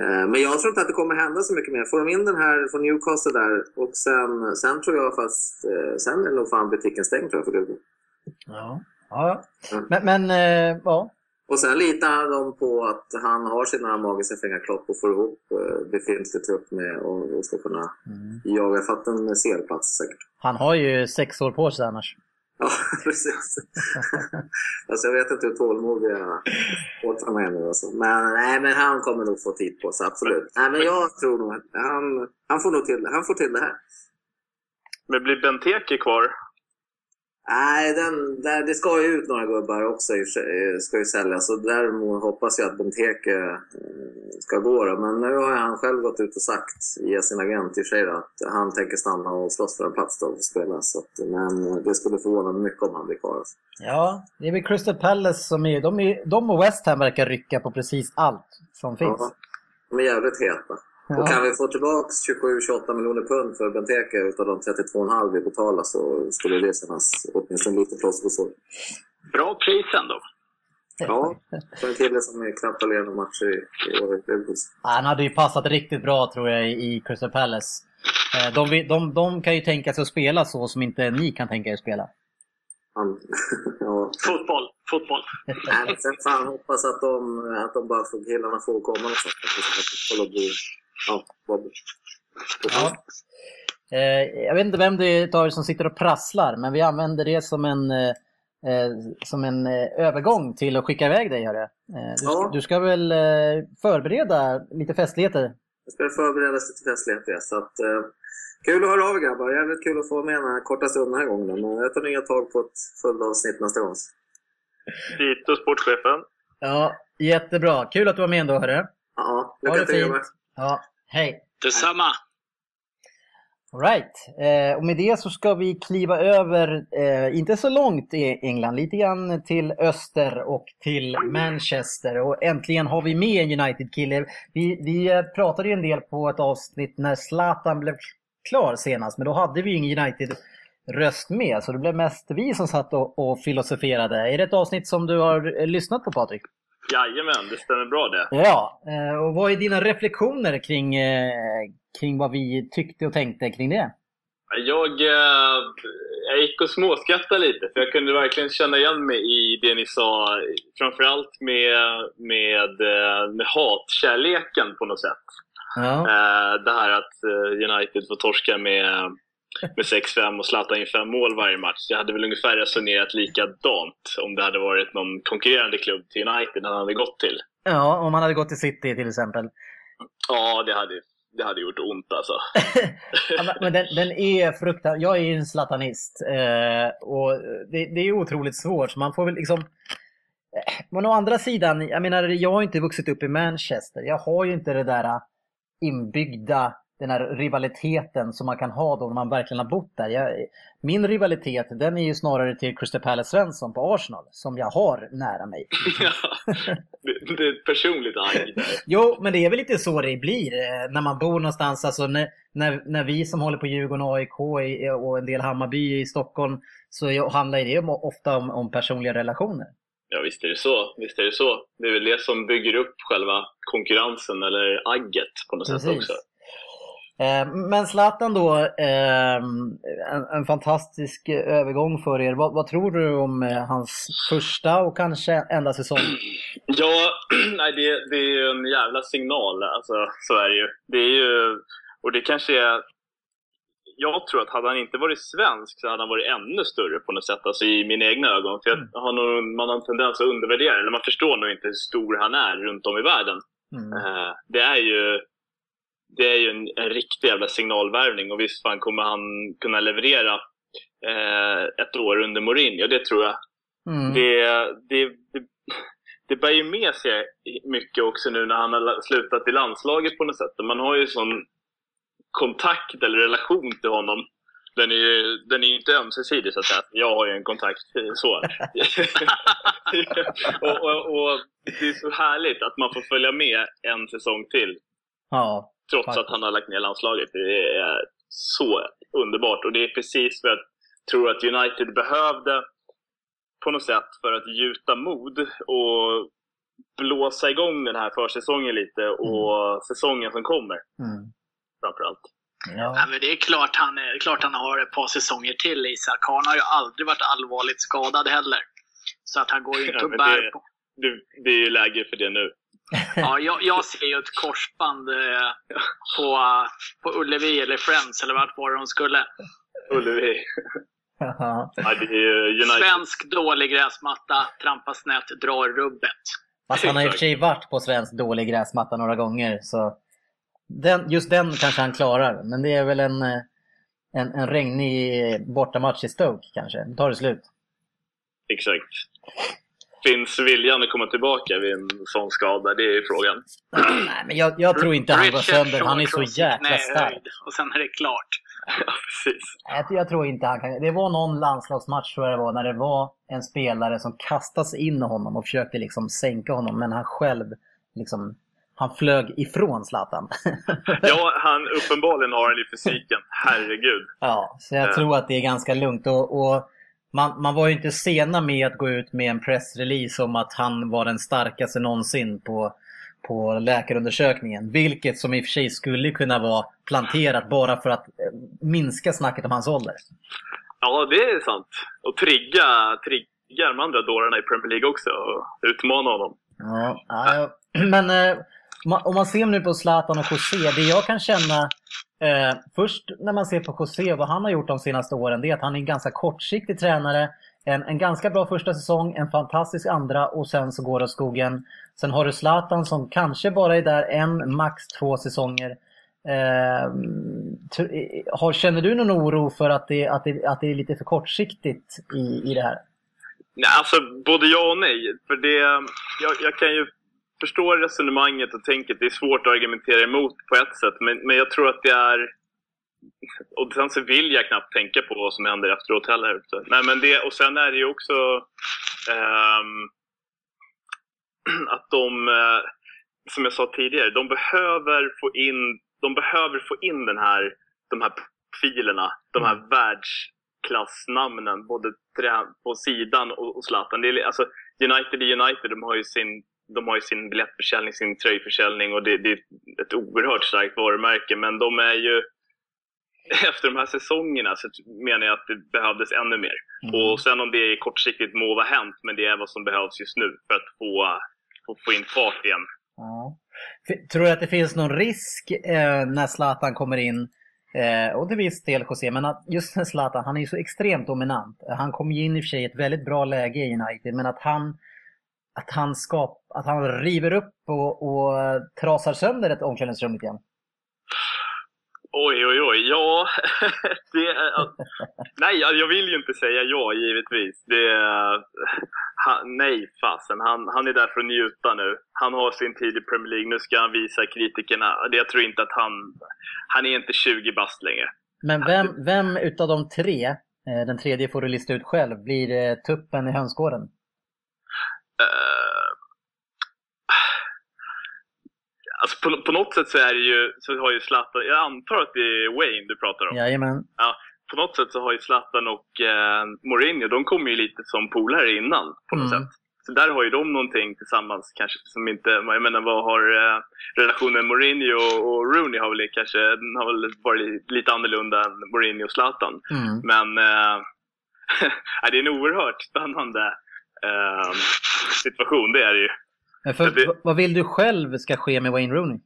eh, men jag tror inte att det kommer hända så mycket mer. Får de in den här från Newcastle där och sen, sen tror jag fast... Eh, sen är nog fan butiken stängd tror jag för Luleå.
Ja. ja. Men, men äh, ja.
Och sen litar de på att han har sina magiska fingerklopp och får ihop befintlig trupp med och, och ska kunna mm. jaga fatt en CL-plats säkert.
Han har ju sex år på sig annars.
Ja, (laughs) precis. (laughs) alltså, jag vet inte hur tålmodiga sportrarna är nu. Alltså. Men, nej, men han kommer nog få tid på sig, absolut. Nej, men jag tror nog att han, han, får nog till, han får till det här.
Men blir Benteke kvar?
Nej, den, där, det ska ju ut några gubbar också. ska ju säljas. Och däremot hoppas jag att Benteke eh, ska gå. Då. Men nu har han själv gått ut och sagt, via sin agent i sig, att han tänker stanna och slåss för en plats då och spela. Så att, men det skulle förvåna mig mycket om han blir kvar.
Ja, det är väl Crystal Palace som är... De, är, de och West Ham verkar rycka på precis allt som finns. Ja,
de är jävligt heta. Ja. Och kan vi få tillbaka 27-28 miljoner pund för Benteke utav de 32,5 vi betalar så skulle det kännas åtminstone lite plåster på såren.
Bra pris ändå.
Ja, för en kille som är knappt har några matcher i, i år.
Han hade ju passat riktigt bra tror jag i Crystal Palace. Eh, de, de, de kan ju tänka sig att spela så som inte ni kan tänka er att spela.
Han, (laughs)
ja. Fotboll, fotboll.
Nej, sen fan hoppas att de, att de bara får, killarna får komma någonstans. Ja,
ja. Eh, jag vet inte vem det är av er som sitter och prasslar, men vi använder det som en, eh, eh som en eh, övergång till att skicka iväg dig. Hörru. Eh, du, ja. du, ska väl eh, förbereda lite festligheter?
Jag ska förbereda lite festligheter, så att, Kul att höra av er grabbar. Jävligt kul att få med den här korta stunden den här gången. Men jag tar nya tag på ett fullt avsnitt nästa gång.
Dito sportchefen.
Ja, jättebra. Kul att du var med ändå hörru.
Ja, lycka till fint.
Ja, hej!
Detsamma!
Alright, eh, och med det så ska vi kliva över, eh, inte så långt i England, lite grann till öster och till Manchester. Och äntligen har vi med en United-kille. Vi, vi eh, pratade ju en del på ett avsnitt när Zlatan blev klar senast, men då hade vi ingen United-röst med. Så det blev mest vi som satt och, och filosoferade. Är det ett avsnitt som du har lyssnat på Patrik?
Jajamän, det stämmer bra det.
Ja, eh, och vad är dina reflektioner kring, eh, kring vad vi tyckte och tänkte kring det?
Jag, eh, jag gick och småskrattade lite, för jag kunde verkligen känna igen mig i det ni sa. Framförallt med, med, med hatkärleken på något sätt. Ja. Det här att United får torska med med 6-5 och Zlatan in fem mål varje match. Jag hade väl ungefär resonerat likadant om det hade varit någon konkurrerande klubb till United han hade gått till.
Ja, om han hade gått till City till exempel.
Ja, det hade, det hade gjort ont alltså. (laughs)
men den, den är fruktansvärd. Jag är ju en zlatanist eh, och det, det, är otroligt svårt. Så man får väl liksom... Eh, men å andra sidan, jag menar, jag har inte vuxit upp i Manchester. Jag har ju inte det där inbyggda den här rivaliteten som man kan ha då när man verkligen har bott där. Jag, min rivalitet den är ju snarare till Crystal Palace Svensson på Arsenal som jag har nära mig. (laughs)
Ja, det, det är ett personligt agg
Jo, men det är väl lite så det blir eh, när man bor någonstans. Alltså när, när, när vi som håller på Djurgården, AIK och en del Hammarby i Stockholm så handlar det ofta om, om personliga relationer.
Ja visst är det så. Visst är det så. Det är väl det som bygger upp själva konkurrensen eller agget på något Precis. sätt också.
Eh, men Zlatan då, ehm, en, en, fantastisk övergång för er. Vad, vad, tror du om eh, hans första och kanske enda säsong?
Ja, (clears throat) nej, det, det är ju en jävla signal. Alltså, så är det ju. Det är ju, och det kanske är... Jag tror att hade han inte varit svensk så hade han varit ännu större på något sätt, alltså i mina egna ögon. För jag mm. har nog, man har en tendens att undervärdera, eller man förstår nog inte hur stor han är runt om i världen. Mm. Eh, det är ju det är ju en, en riktig jävla signalvärvning och visst fan kommer han kunna leverera eh, ett år under Mourinho, det tror jag. Mm. Det, det, det, det bär ju med sig mycket också nu när han har slutat i landslaget på något sätt. Man har ju sån kontakt eller relation till honom den är ju den är inte ömsesidig så att säga. Jag har ju en kontakt så. (laughs) och, och, och det är så härligt att man får följa med en säsong till.
Ja,
Trots att han har lagt ner landslaget. Det är så underbart. Och det är precis vad jag tror att United behövde på något sätt för att gjuta mod och blåsa igång den här försäsongen lite och säsongen som kommer
Mm.
framförallt.
Ja.
Ja, men det är klart han, är, klart han har ett par säsonger till Isak. Han har ju aldrig varit allvarligt skadad heller. Så att han går ju inte
Ja,
och bär
det-
på.
Det, det är ju läge för det nu.
Ja, (laughs) jag, jag ser ju ett korsband eh, på, på Ullevi eller Friends eller vart var de skulle.
Ullevi.
Ja.
Svensk dålig gräsmatta, trampa snett, drar rubbet.
Fast han har i och för sig varit på svensk dålig gräsmatta några gånger. Så den, just den kanske han klarar. Men det är väl en, eh, en, en regnig bortamatch i Stoke kanske. Då tar det slut.
Exakt. Finns viljan att komma tillbaka vid en sån skada? Det är ju frågan.
Nej, men jag, jag tror inte han går sönder. Han är så
i
jäkla stark.
Och sen är det klart. (laughs)
Ja, precis.
Jag, jag tror inte han kan. Det var någon landslagsmatch tror jag det var, när det var en spelare som kastade sig in i honom och försökte liksom sänka honom. Men han själv liksom, han flög ifrån Zlatan. (laughs)
Ja, han, uppenbarligen har han ju fysiken. Herregud.
Ja, så jag
Ja.
tror att det är ganska lugnt. Och, och man, man var ju inte sena med att gå ut med en pressrelease om att han var den starkaste någonsin på, på läkarundersökningen. Vilket som i och för sig skulle kunna vara planterat bara för att eh, minska snacket om hans ålder.
Ja, det är sant. Och trigga, trigga de andra dårarna i Premier League också och utmana honom.
Ja, men eh, om man ser nu på Zlatan och José, det jag kan känna eh, först när man ser på José och vad han har gjort de senaste åren, det är att han är en ganska kortsiktig tränare. En, en ganska bra första säsong, en fantastisk andra och sen så går det åt skogen. Sen har du Zlatan som kanske bara är där en, max två säsonger. Eh, har, känner du någon oro för att det, att det, att det är lite för kortsiktigt i, i det här?
Nej, alltså både ja och nej. För det, jag, jag kan ju förstå resonemanget och tänket. Det är svårt att argumentera emot på ett sätt. Men, men jag tror att det är... Och sen så vill jag knappt tänka på vad som händer efteråt heller. Nej, men det, och sen är det ju också ehm, att de, eh, som jag sa tidigare, de behöver få in, de behöver få in den här, de här profilerna, de här världsklassnamnen, både på sidan och, och Zlatan. Det är, alltså, United är United, de har ju sin, de har ju sin biljettförsäljning, sin tröjförsäljning och det, det är ett oerhört starkt varumärke. Men de är ju, (laughs) efter de här säsongerna så menar jag att det behövdes ännu mer. Och sen om det är kortsiktigt må vara hänt, men det är vad som behövs just nu för att få, få, få in fart igen.
Ja. Tror du att det finns någon risk eh, när Zlatan kommer in, eh, och till viss del José, men att just när Zlatan, han är ju så extremt dominant. Han kom ju in i och för sig i ett väldigt bra läge i United, men att han, att han, skap, att han river upp och, och trasar sönder ett omklädningsrum lite grann.
Oj, oj, oj. Ja, (laughs) det är, nej, jag vill ju inte säga ja, givetvis. Det han, nej, fasen. Han, han är där för att njuta nu. Han har sin tid i Premier League. Nu ska han visa kritikerna. Jag tror inte att han... Han är inte 20 bast längre.
Men vem, vem utav de tre, eh, den tredje får du lista ut själv, blir tuppen i hönsgården?
Eh, alltså på, på något sätt så är det ju, så har ju Zlatan, jag antar att det är Wayne du pratar om.
Jajamän.
På något sätt så har ju Zlatan och eh, Mourinho, de kommer ju lite som polare innan på något
Mm.
sätt. Så där har ju de någonting tillsammans kanske som inte, jag menar vad har eh, relationen Mourinho och, Rooney har väl kanske, den har väl varit lite annorlunda än Mourinho och Zlatan.
Mm.
Men eh, (laughs) ja, det är en oerhört spännande eh, situation, det är det ju.
Men för,
det-
Vad vill du själv ska ske med Wayne Rooney?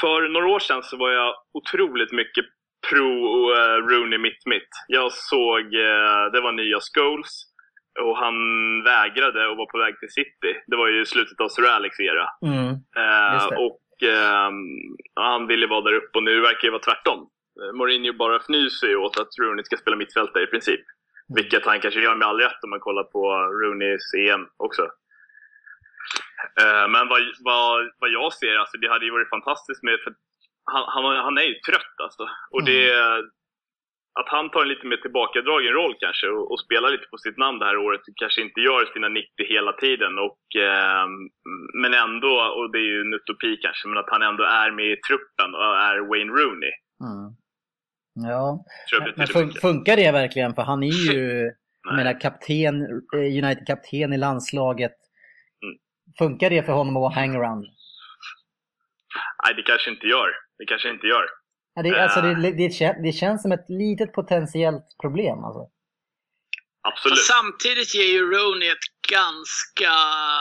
För några år sedan så var jag otroligt mycket pro uh, Rooney mitt-mitt. Jag såg, eh, det var nya Scholes och han vägrade och var på väg till City. Det var ju slutet av Sir Alex era.
Mm.
Eh, och ehm, han ville vara där uppe och nu verkar det vara tvärtom. Eh, Mourinho bara fnyser ju åt att Rooney ska spela mittfältare i princip. Vilket han kanske gör med all rätt om man kollar på Rooneys EM också. Eh, Men vad, vad, vad jag ser, alltså, det hade ju varit fantastiskt med... För han, han, han är ju trött alltså. Och det, att han tar en lite mer tillbakadragen roll kanske och, och, spelar lite på sitt namn det här året. Kanske inte gör sina 90 hela tiden. Och, eh, men ändå, och det är ju en utopi kanske, men att han ändå är med i truppen och är Wayne Rooney. Mm.
Ja, men fun funkar det verkligen? För han är ju (laughs) menar, kapten, eh, United-kapten i landslaget. Mm. Funkar det för honom att vara hangaround?
Nej, det kanske inte gör. Det kanske inte gör.
Ja, det, alltså, det, det, det, känns som ett litet potentiellt problem. Alltså.
Absolut.
Och samtidigt ger ju Rooney ett ganska,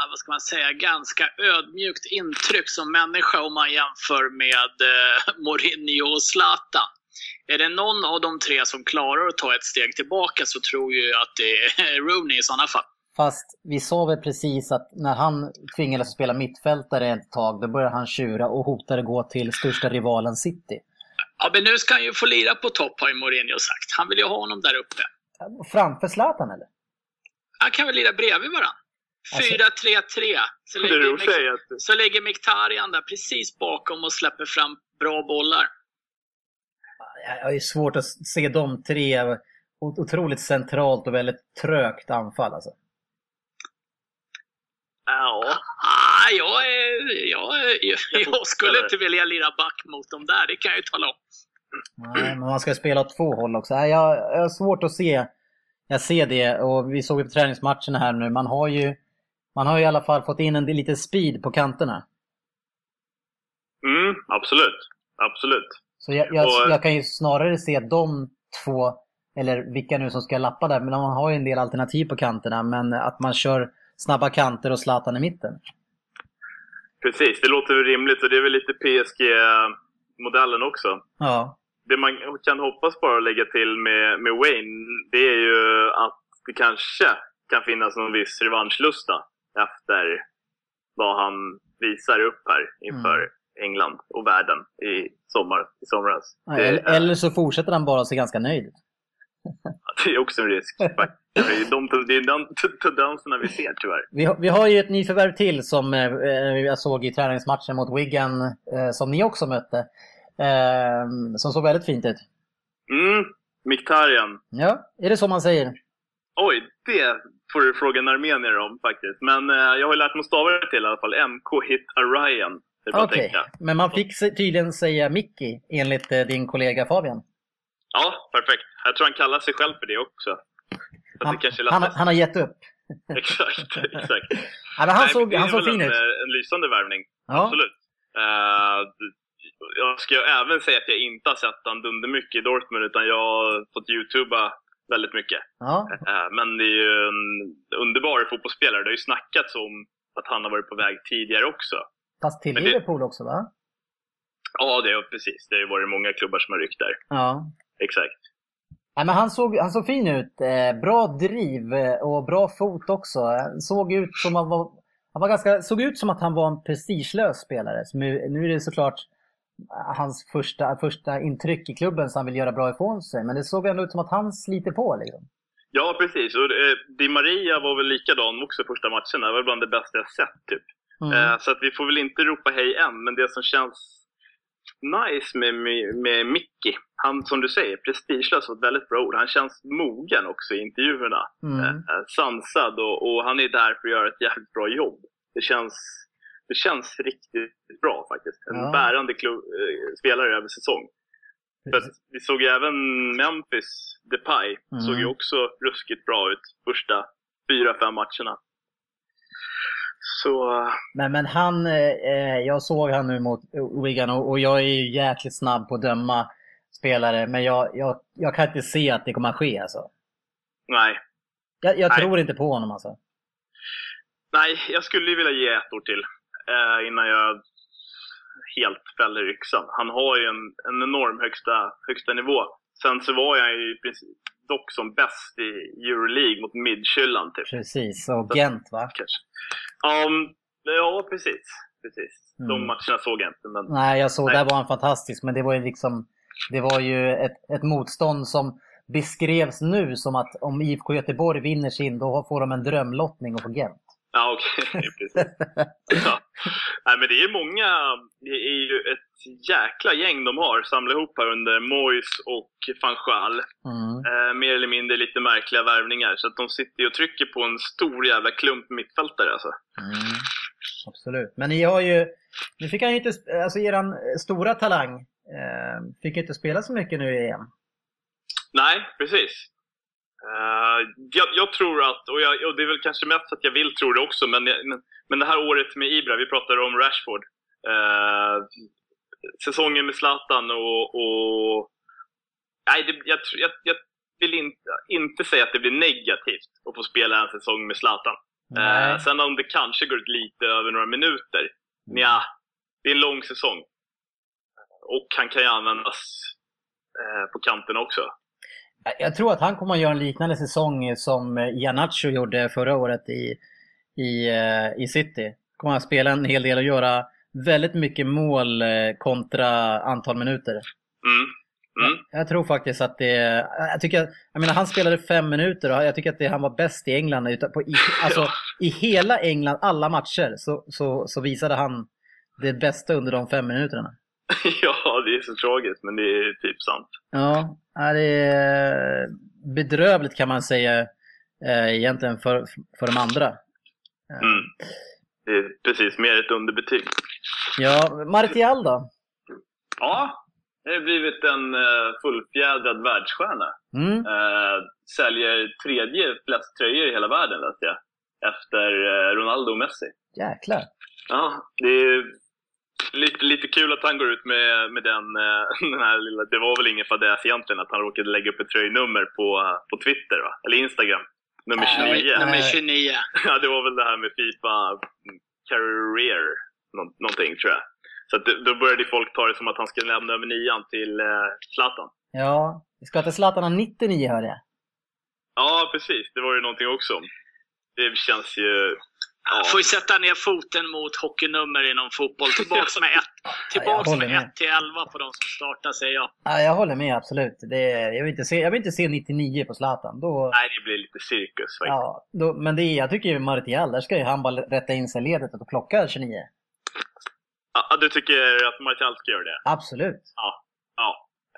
vad ska man säga, ganska ödmjukt intryck som människa om man jämför med eh, (laughs) Mourinho och Zlatan. Är det någon av de tre som klarar att ta ett steg tillbaka så tror jag att det är (laughs) Rooney i sådana fall.
Fast vi sa väl precis att när han tvingades spela mittfältare ett tag, då började han tjura och hotade gå till största rivalen City.
Ja, men nu ska han ju få lira på topp har ju Mourinho sagt. Han vill ju ha honom där uppe.
Framför Zlatan eller?
Han kan väl lira bredvid varandra. 4-3-3. Alltså... Så, lägger, så lägger Mkhitaryan där precis bakom och släpper fram bra bollar.
Jag har svårt att se de tre. Otroligt centralt och väldigt trögt anfall alltså.
Ja. Ah, jag, jag, jag, skulle inte vilja lira back mot dem där, det kan jag ju tala om.
Nej, men man ska spela åt två håll också. Jag, jag har svårt att se. Jag ser det och vi såg ju på träningsmatcherna här nu. Man har ju, man har ju i alla fall fått in en lite speed på kanterna.
Mm, absolut. Absolut.
Så jag, jag, och, jag kan ju snarare se de två, eller vilka nu som ska lappa där, men man har ju en del alternativ på kanterna. Men att man kör snabba kanter och Zlatan i mitten.
Precis, det låter väl rimligt och det är väl lite PSG-modellen också.
Ja.
Det man kan hoppas bara lägga till med, med Wayne, det är ju att det kanske kan finnas någon viss revanschlusta efter vad han visar upp här inför mm. England och världen i, sommar, i somras.
Ja, eller, är... eller så fortsätter han bara se ganska nöjd ut.
det är också en risk. (laughs) Det är de, tendenserna vi ser tyvärr.
Vi har, vi har ju ett nyförvärv till som eh, jag såg i träningsmatchen mot Wigan, eh, som ni också mötte. Eh, som såg väldigt fint ut.
Mm, Miktarian.
Ja, är det så man säger?
Oj, det får du fråga en armenier om faktiskt. Men eh, jag har ju lärt mig stava det till i alla fall. MK Hit Orion.
Okej, okay. men man fick tydligen säga Mickey enligt eh, din kollega Fabian.
Ja, perfekt. Jag tror han kallar sig själv för det också.
Han, det han, han, har gett upp. (laughs)
exakt, exakt.
Ja, han, Nej, såg, han såg fin ut.
En, en lysande värvning, ja. absolut. Uh, jag ska även säga att jag inte har sett han dundermycket i Dortmund, utan jag har fått youtuba väldigt mycket.
Ja.
Uh, men det är ju en underbar fotbollsspelare. Det har ju snackats om att han har varit på väg tidigare också.
Fast till men Liverpool det... också va?
Ja, det är precis. Det har varit många klubbar som har ryckt där.
Ja.
Exakt.
Ja, men han, såg, han såg fin ut. Eh, bra driv eh, och bra fot också. Han såg ut som, han var, han var ganska, såg ut som att han var en prestigelös spelare. Så nu, nu är det såklart hans första, första intryck i klubben så han vill göra bra ifrån sig. Men det såg ändå ut som att han sliter på. Liksom.
Ja, precis. Och, eh, Di Maria var väl likadan också första matchen. Det var bland det bästa jag sett. Typ. Mm. Eh, så att vi får väl inte ropa hej än, men det som känns nice med, med, med Mickey. Han, som du säger, prestigelös var ett väldigt bra ord. Han känns mogen också i intervjuerna. Mm. Eh, eh, sansad och, och, han är där för att göra ett jävligt bra jobb. Det känns, det känns riktigt bra faktiskt. En ja. bärande klubb, spelare över säsong. För vi såg ju även Memphis Depay, mm. såg ju också ruskigt bra ut första fyra, fem matcherna. Så...
Men, men han, eh, jag såg han nu mot Wigan och, och, jag är ju jäkligt snabb på att döma spelare. Men jag, jag, jag kan inte se att det kommer att ske alltså.
Nej.
Jag, jag Nej. tror inte på honom alltså.
Nej, jag skulle vilja ge ett år till eh, innan jag helt fäller yxan. Han har ju en, en enorm högsta, högsta nivå. Sen så var jag princip dock som bäst i Euroleague mot Midtjylland. Typ.
Precis, och Gent va?
Kanske. Um, ja, precis. precis. Mm. De matcherna såg jag inte. Men...
Nej, jag såg, Nej. där var han fantastisk. Men det var ju liksom, det var ju ett, ett motstånd som beskrevs nu som att om IFK Göteborg vinner sin, då får de en drömlottning och får Gent.
Ja, okej. (laughs) Okay. ja. Nej, men det är många, det är ju ett jäkla gäng de har samlat ihop här under Mois och van Schaal.
Mm.
Eh, mer eller mindre lite märkliga värvningar. Så att de sitter och trycker på en stor jävla klump mittfältare alltså.
Mm. Absolut. Men ni har ju, nu fick han ju inte, alltså eran stora talang eh, fick inte spela så mycket nu i EM.
Nej, precis. Eh, jag, jag tror att, och, jag, och det är väl kanske mest att jag vill tro det också, men, men, men det här året med Ibra, vi pratade om Rashford. Eh, säsongen med Zlatan och... och nej, det, jag, jag, jag vill inte, inte säga att det blir negativt att få spela en säsong med Zlatan. Eh, sen om det kanske går ut lite över några minuter, ja, det är en lång säsong. Och han kan ju användas eh, på kanterna också.
Jag tror att han kommer att göra en liknande säsong som Ianacho gjorde förra året i, i, eh, i City. Kommer att spela en hel del och göra väldigt mycket mål eh, kontra antal minuter.
Mm. Mm.
Jag tror faktiskt att det... Jag, tycker, jag menar, han spelade fem minuter och jag tycker att det, han var bäst i England. På, i, (laughs) alltså, I hela England, alla matcher, så, så, så visade han det bästa under de fem minuterna. (laughs)
ja, det är så tragiskt, men det är typ sant.
Ja, ja, det är bedrövligt kan man säga eh, egentligen för, för de andra.
Mm. Det är precis mer ett underbetyg.
Ja, Martial då?
Ja, det har blivit en eh, fullfjädrad världsstjärna.
Mm.
Eh, säljer tredje flest tröjor i hela världen, vet jag. Efter eh, Ronaldo och Messi.
Jäklar.
Ja, det är lite, lite kul att han går ut med, med den, (laughs) den här lilla... Det var väl ingen fadäs egentligen att han råkade lägga upp ett tröjnummer på, på Twitter, va? eller Instagram. Nummer
Nej,
29.
nej.
Nummer 29. (laughs)
Ja, det var väl det här med Fifa Career, nå- någonting tror jag. Så att då började folk ta det som att han skulle lämna över nian till eh, Zlatan.
Ja, vi ska till Zlatan ha 99 hörde jag.
Ja, precis. Det var ju någonting också. Det känns ju... Ja,
Får ju sätta ner foten mot hockeynummer inom fotboll. Tillbaks med, ett, (laughs) tillbaks
håller
med
med.
1 till 11 på de som startar, säger jag.
Ja, jag håller med absolut. Det, jag, vill inte se, jag vill inte se 99 på Zlatan. Då,
nej, det blir lite cirkus faktiskt.
ja, då, men det, är- jag tycker ju Martial, där ska ju han bara rätta in sig ledet och plocka 29.
Ja, du tycker att Martial ska göra det?
Absolut.
Ja.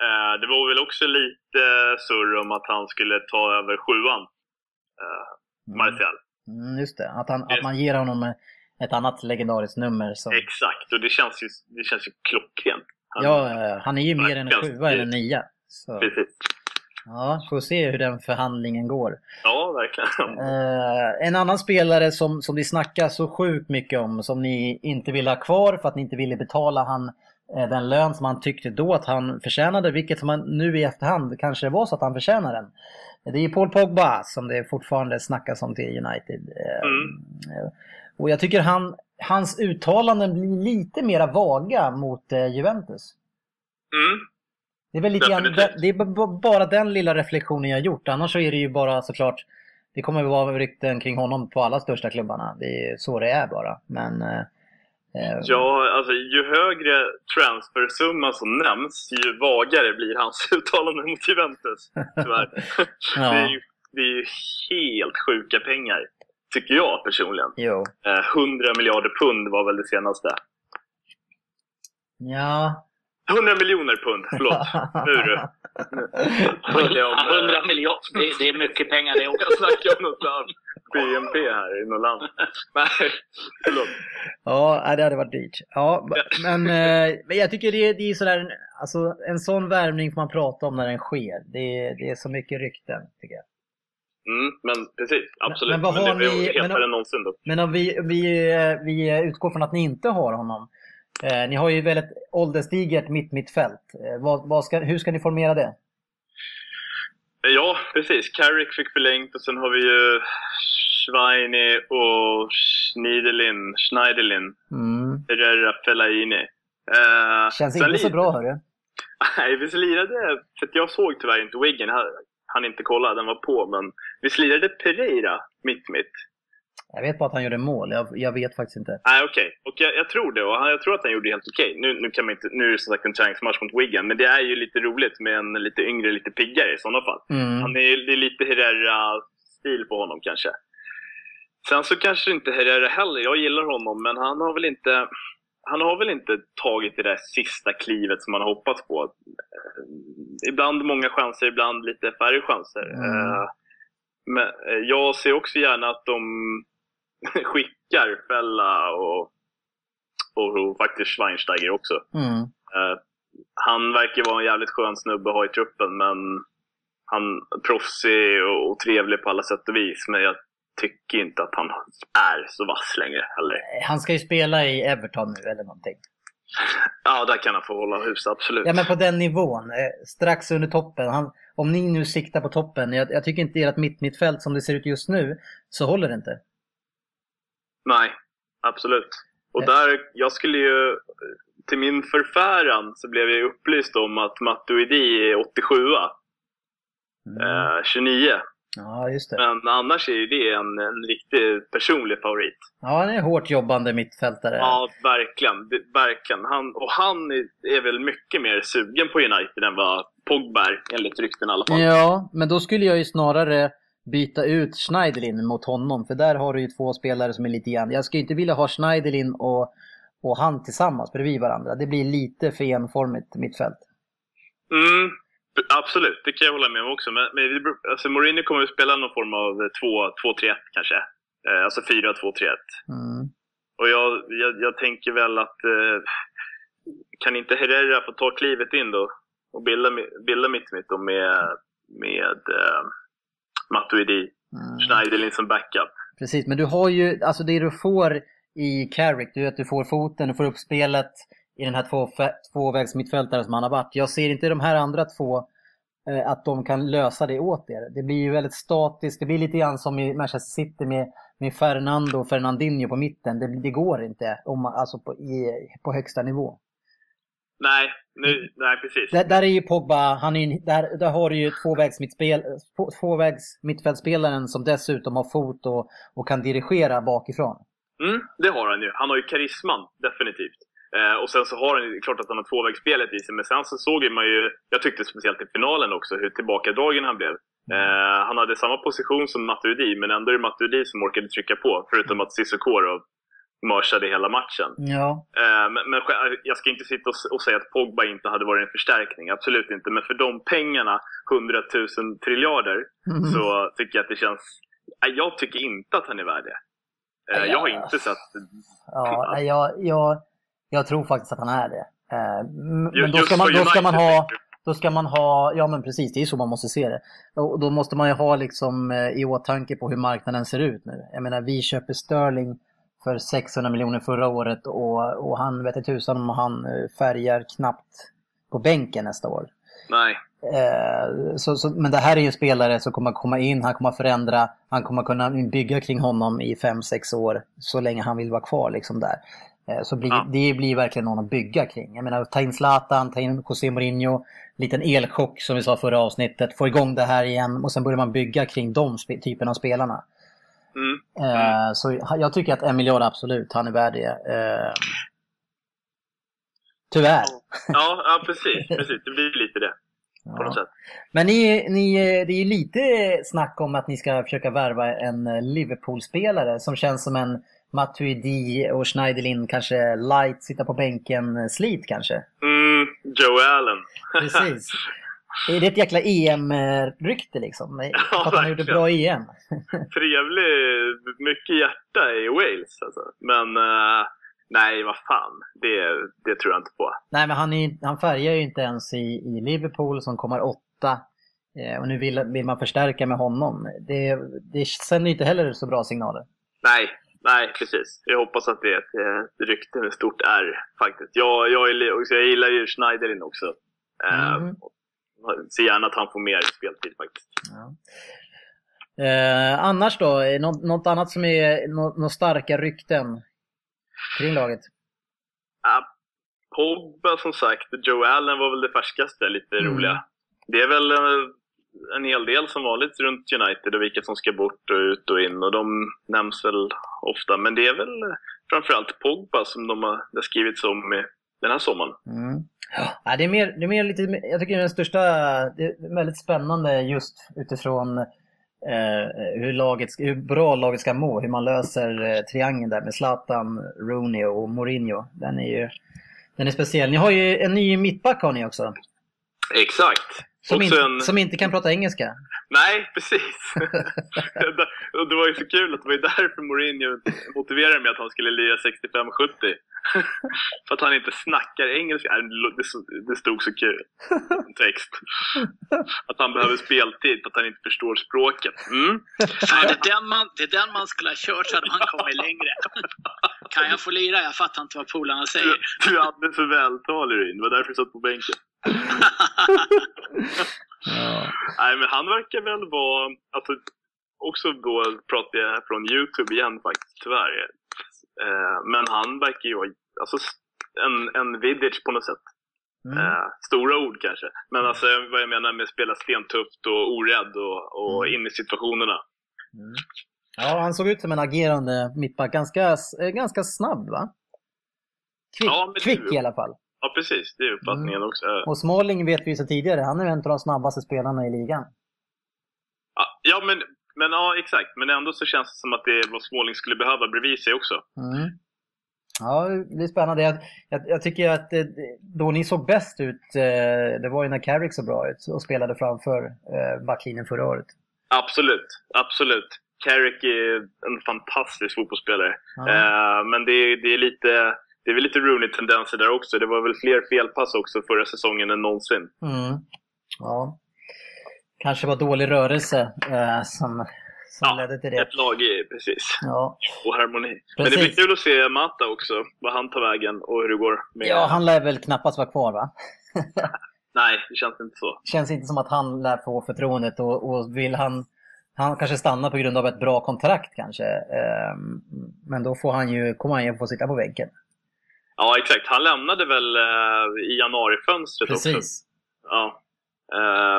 Eh, det var väl också lite surr om att han skulle ta över sjuan, eh,
Mm. Mm, just det, att, han, att man ger honom ett annat legendariskt nummer. Som,
Exakt, och det känns ju, det känns ju klockrent. Han-
ja, han är ju mer än en sjua än en nia. Så,
Precis.
ja, får se hur den förhandlingen går.
Ja, verkligen. (laughs)
Eh, en annan spelare som, som ni snackar så sjukt mycket om, som ni inte ville ha kvar för att ni inte ville betala han eh, den lön som han tyckte då att han förtjänade, vilket som han nu i efterhand kanske var så att han förtjänar den. Det är ju Paul Pogba som det fortfarande snackas om till United. Eh,
Mm.
eh, Och jag tycker han, hans uttalanden blir lite mera vaga mot eh, Juventus.
Mm.
Det är väl lite grann, det är bara den lilla reflektionen jag gjort. Annars så är det ju bara såklart, det kommer att vara rykten kring honom på alla största klubbarna. Det är så det är bara. Men
Ja, alltså ju högre transfersumma som nämns, ju vagare blir hans (laughs) uttalanden mot Juventus. Tyvärr. (laughs)
Ja.
det, är ju, det är ju helt sjuka pengar, tycker jag personligen.
jo.
Eh, 100 miljarder pund var väl det senaste.
Ja.
100 miljoner pund, förlåt. Nu du. Snackar jag om,
Ja,
eh,
100 miljoner, det, det är mycket pengar det också.
Jag snackar om något land. BNP här i något land. Nej, förlåt.
Ja, det hade varit dyrt. Ja, men, eh, men jag tycker det, det är sådär, alltså en sån värvning får man prata om när den sker. Det, det är så mycket rykten, tycker jag.
Mm, men precis, absolut.
men vad
Men,
har
det är
ni-
hetare
men-
än någonsin då.
Men om vi, vi, eh, vi utgår från att ni inte har honom. Eh, ni har ju väldigt ålderstigert mitt-mittfält. Eh, vad, vad ska, hur ska ni formera det?
Ja, precis. Carrick fick förlängt och sen har vi ju Schweini och Schneiderlin, Schneiderlin,
Mm.
Herrera, Fellaini. Eh,
Känns inte så bra hörru. (laughs)
Nej, vi lirade, för att jag såg tyvärr inte Wiggen, han inte kolla, den var på, men vi lirade Pereira mitt-mitt.
Jag vet bara att han gjorde mål. Jag, jag vet faktiskt inte.
Nej, okej. Och jag, jag tror det. Och han, jag tror att han gjorde helt okej. Nu, nu, kan man inte, nu är det som sagt en träningsmatch mot Wigan, men det är ju lite roligt med en lite yngre, lite piggare i sådana fall.
Mm.
Han är, det är lite Herrera-stil på honom kanske. Sen så kanske inte Herrera heller, jag gillar honom, men han har väl inte... han har väl inte tagit det där sista klivet som man har hoppats på. Eh, ibland många chanser, ibland lite färre chanser.
Mm.
Eh, Men eh, jag ser också gärna att de (laughs) skickar Fella och, och, och faktiskt Schweinsteiger också.
Mm.
Eh, han verkar vara en jävligt skön snubbe att ha i truppen, men han är proffsig och, och trevlig på alla sätt och vis. Men jag tycker inte att han är så vass längre heller.
Han ska ju spela i Everton nu eller någonting. (laughs)
Ja, där kan han få hålla hus, absolut.
Ja men på den nivån, eh, strax under toppen. Han, om ni nu siktar på toppen, jag, jag tycker inte ert mitt, mittfält som det ser ut just nu, så håller det inte.
Nej, absolut. Och
Eh.
där, jag skulle ju, till min förfäran så blev jag upplyst om att Matuidi är 87
Mm.
eh, 29.
Ja, just det.
Men annars är ju det en, en riktig personlig favorit.
Ja, han är hårt jobbande mittfältare.
Ja, verkligen. Verkligen. Han, och han är, är väl mycket mer sugen på United än vad Pogba är, enligt rykten i alla fall.
Ja, men då skulle jag ju snarare byta ut Schneiderlin mot honom, för där har du ju två spelare som är lite grann. Jag skulle inte vilja ha Schneiderlin och, och han tillsammans bredvid varandra. Det blir lite för enformigt mittfält.
Mm, absolut, det kan jag hålla med om också. Men, men alltså Mourinho kommer att spela någon form av 2-3-1 kanske. Eh, alltså 4-2-3-1.
Mm.
Och jag, jag, jag tänker väl att eh, kan inte Herrera få ta klivet in då och bilda, bilda mitt mitt då med, med eh, Matuidi,
Mm.
Schneiderlin som backup.
Precis, men du har ju, alltså det du får i Carrick, det är att du får foten, du får upp spelet i den här två, tvåvägsmittfältaren som han har varit. Jag ser inte de här andra två eh, att de kan lösa det åt er. Det blir ju väldigt statiskt, det blir lite grann som i Manchester City med, med Fernando och Fernandinho på mitten. Det, det går inte om, alltså på, i, på högsta nivå.
Nej, nu, nej precis.
Där, där är ju Pogba, han är, där, där har du ju tvåvägsmittspel, två- tvåvägsmittfältspelaren som dessutom har fot och, och kan dirigera bakifrån.
Mm, det har han ju. Han har ju karisman, definitivt. Eh, och sen så har han klart att han har tvåvägsspelet i sig, men sen så såg man ju, jag tyckte speciellt i finalen också, hur tillbakadragen han blev. Eh, han hade samma position som Matuidi, men ändå är det Matuidi som orkade trycka på, förutom att Cissoko mörsade hela matchen.
Ja,
Eh, men, men jag ska inte sitta och, och säga att Pogba inte hade varit en förstärkning, absolut inte. Men för de pengarna, 100 000 triljarder,
Mm.
så tycker jag att det känns... Jag tycker inte att han är värd det. Eh, jag har inte sett...
Ja, nej, jag, jag, jag tror faktiskt att han är det. Eh, Men då ska, man, då, ska man ha, då ska man ha, ja men precis, det är så man måste se det. Och då måste man ju ha liksom i åtanke på hur marknaden ser ut nu. Jag menar, vi köper Sterling för 600 miljoner förra året och, och han vet inte tusan om han eh, färgar knappt på bänken nästa år.
Nej.
Eh, så, så, men det här är ju spelare som kommer komma in, han kommer förändra, han kommer kunna bygga kring honom i 5-6 år så länge han vill vara kvar liksom där. Eh, så blir,
Ja.
det blir verkligen någon att bygga kring. Jag menar, ta in Zlatan, ta in José Mourinho, liten elchock som vi sa förra avsnittet, få igång det här igen och sen börjar man bygga kring de typen av spelarna.
Mm.
Eh, Så jag tycker att en miljard absolut, han är värd det. Eh, Tyvärr.
Ja, ja precis, precis. Det blir lite det. På något sätt.
Men ni, ni, det är ju lite snack om att ni ska försöka värva en Liverpool-spelare som känns som en Matuidi och Schneiderlin kanske light, sitta på bänken, eh, slit kanske.
Mm, Joe Allen.
Precis. (laughs) Är det ett jäkla EM-rykte liksom?
Ja,
att han gjorde bra EM? (laughs)
Trevlig, mycket hjärta i Wales alltså. Men eh, nej, vad fan. Det, det tror jag inte på.
Nej, men han, är, han färgar ju inte ens i, i Liverpool som kommer åtta. Eh, och nu vill, vill man förstärka med honom. Det, det sänder inte heller så bra signaler.
Nej, nej precis. Jag hoppas att det är ett, ett rykte med stort R faktiskt. Jag, jag, är jag gillar ju Schneiderlin också. Eh,
Mhm.
Ser gärna att han får mer speltid faktiskt.
Ja. Eh, annars då, något, något annat som är några nå starka rykten kring laget?
Ja, Pogba som sagt, Joe Allen var väl det färskaste, lite
Mm.
roliga. Det är väl eh, en hel del som vanligt runt United och vilka som ska bort och ut och in och de nämns väl ofta. Men det är väl eh, framförallt Pogba som de har, det har skrivits om i den här sommaren.
Mm. Ja, det är mer, det är mer lite, jag tycker den största, det är väldigt spännande just utifrån eh, hur, laget, hur bra laget ska må, hur man löser eh, triangeln där med Zlatan, Rooney och Mourinho. Den är ju den är speciell. Ni har ju en ny mittback har ni också.
Exakt.
Som, in,
en-
som inte kan prata engelska.
Nej, precis. (laughs) Det var ju så kul att det var därför Mourinho motiverade med att han skulle lira 65-70. (laughs) För att han inte snackar engelska. Nej, Det stod så kul (laughs) text. Att han behöver speltid för att han inte förstår språket. Mm.
Fan, det, är den man, det är den man skulle ha kört så hade man kommit längre. Kan jag få lira? Jag fattar inte vad polarna
Du,
säger.
du är alldeles för vältalig Ryn. Det var därför du satt på bänken. (laughs)
Ja.
Nej, men han verkar väl vara, alltså, också då pratar jag från Youtube igen faktiskt, tyvärr. Eh, men han verkar ju vara alltså, en, en Vidic på något sätt.
Mm.
Eh, stora ord kanske. Men alltså vad jag menar med att spela stentufft och orädd och, och
Mm.
in i situationerna.
Mm. Ja, han såg ut som en agerande mittback. Ganska, eh, ganska snabb va? Kvick,
Ja,
kvick i alla fall.
Ja, precis. Det är uppfattningen
Mm.
också.
Och Smalling vet vi ju så tidigare, han är en av de snabbaste spelarna i ligan.
Ja, men, men ja, exakt. Men ändå så känns det som att det är vad Småling skulle behöva bredvid sig också.
Mm. Ja, det är spännande. Jag, jag, jag tycker att eh, då ni såg bäst ut, eh, det var ju när Carrick såg bra ut och spelade framför eh, backlinjen förra året.
Absolut, absolut. Carrick är en fantastisk fotbollsspelare. Eh, men det är, det är lite det är väl lite Rooney-tendenser där också. Det var väl fler felpass också förra säsongen än någonsin.
Mm. Ja. Kanske var dålig rörelse eh, som, som
Ja,
ledde till det.
Ett lag i, precis.
Ja.
Och harmoni. Men det
Precis.
blir kul att se Mata också. Vad han tar vägen och hur det går. Med...
ja, han lär väl knappast vara kvar va? (laughs)
Nej, det känns inte så.
Känns inte som att han lär få förtroendet och, och vill han han kanske stannar på grund av ett bra kontrakt kanske. Ehm, Men då får han ju, kommer han ju få sitta på bänken.
Ja, exakt. Han lämnade väl eh, i januarifönstret också.
Precis.
Ja. Eh.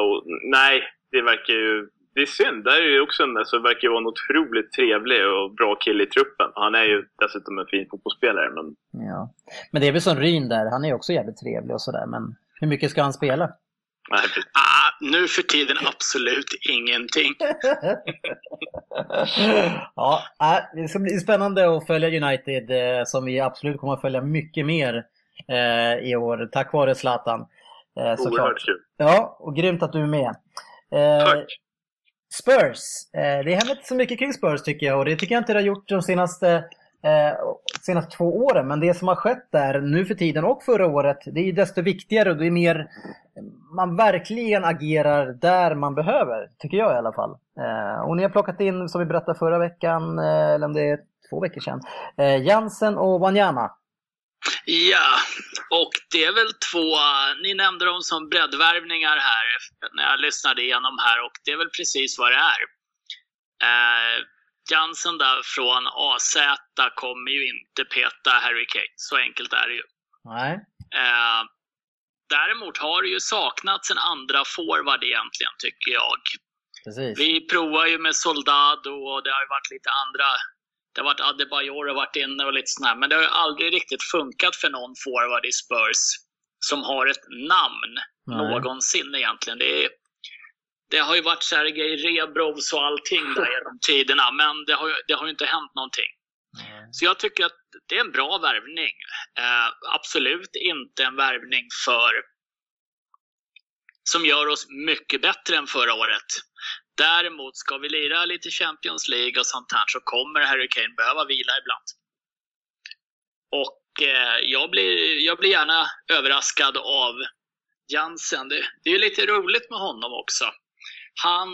Och, nej, det verkar ju... Det är synd. Där är ju också en alltså, verkar ju vara en otroligt trevlig och bra kille i truppen. Han är ju dessutom en fin fotbollsspelare. Men
Ja. Men det är väl som Ryn där, han är ju också jävligt trevlig och sådär. Men hur mycket ska han spela?
Ah, nu för tiden absolut ingenting. (laughs)
ja, äh, det ska bli spännande att följa United eh, som vi absolut kommer att följa mycket mer eh, i år tack vare Zlatan. Eh, såklart.
oerhört kul.
Ja, och grymt att du är med. Eh,
Tack.
Spurs. Eh, det händer inte så mycket kring Spurs tycker jag och det tycker jag inte det har gjort de senaste, eh, senaste två åren. Men det som har skett där nu för tiden och förra året, det är desto viktigare och det är mer man verkligen agerar där man behöver, tycker jag i alla fall. Eh, och ni har plockat in, som vi berättade förra veckan, eller om det är två veckor sedan, Jansen och Wanyama.
Ja, och det är väl två, ni nämnde dem som breddvärvningar här när jag lyssnade igenom här och det är väl precis vad det är. Eh, Jansen där från AZ kommer ju inte peta Harry Kane, så enkelt är det ju.
Nej.
Eh, däremot har det ju saknats en andra forward egentligen, tycker jag.
Precis.
Vi provar ju med Soldado och det har ju varit lite andra. Det har varit Adebayor har varit inne och lite sådär. Men det har ju aldrig riktigt funkat för någon forward i Spurs som har ett namn
Nej.
någonsin egentligen. Det, är, det har ju varit Sergej Rebrovs och allting där genom tiderna. Men det har, ju, det har ju inte hänt någonting.
Nej.
Så jag tycker att det är en bra värvning. Eh, absolut inte en värvning för som gör oss mycket bättre än förra året. Däremot ska vi lira lite Champions League och sånt här så kommer Harry Kane behöva vila ibland. Och eh, jag, blir, jag blir gärna överraskad av Jansen. Det, det är lite roligt med honom också. Han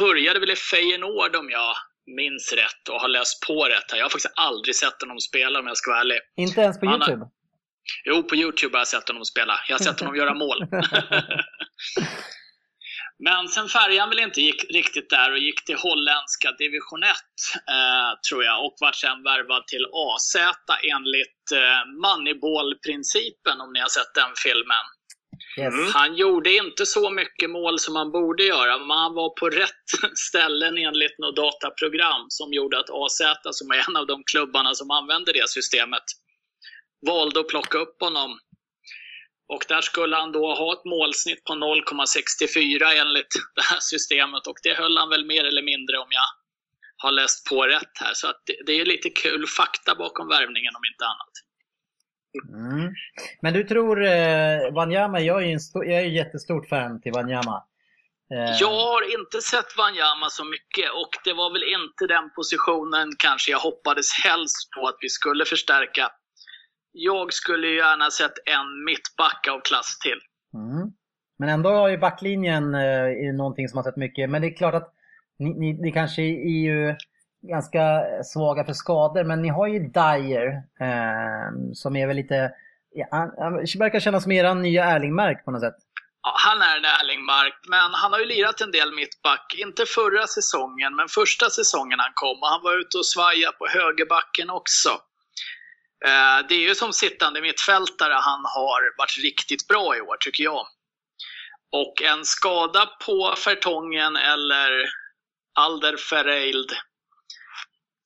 började väl i Feyenoord om jag minns rätt och har läst på rätt. här. Jag har faktiskt aldrig sett honom spela om jag ska vara ärlig.
Inte ens på
Han har-
YouTube?
Jo, på Youtube har jag sett honom spela. Jag har sett honom göra mål. (laughs) (laughs) (laughs) Men sen färgade han väl inte gick riktigt där och gick till holländska division 1, eh, tror jag. Och vart sen värvad till AZ enligt eh, Moneyball-principen, om ni har sett den filmen.
Yes.
Mm.
Han gjorde inte så mycket mål som han borde göra, men han var på rätt ställen enligt något dataprogram som gjorde att AZ, som är en av de klubbarna som använder det systemet, valde att plocka upp honom. Och där skulle han då ha ett målsnitt på 0,64 enligt (laughs) det här systemet och det höll han väl mer eller mindre om jag har läst på rätt här. Så att det, är lite kul fakta bakom värvningen om inte annat.
Mm. Men du tror eh, Wanyama, jag är ju jag är jättestort fan till Wanyama.
Eh. Jag har inte sett Wanyama så mycket och det var väl inte den positionen kanske jag hoppades helst på att vi skulle förstärka. Jag skulle gärna sett en mittback av klass till.
Mm. Men ändå har ju backlinjen eh, någonting som har sett mycket. Men det är klart att ni, ni, ni kanske är ju ganska svaga för skador, men ni har ju Dyer eh, som är väl lite, ja, han verkar kännas som eran nya Erlingmark på något sätt.
Ja, han är en Erlingmark, men han har ju lirat en del mittback. Inte förra säsongen, men första säsongen han kom. Och han var ute och svajade på högerbacken också. Eh, det är ju som sittande mittfältare han har varit riktigt bra i år, tycker jag. Och en skada på Fertongen eller Alder Ferreild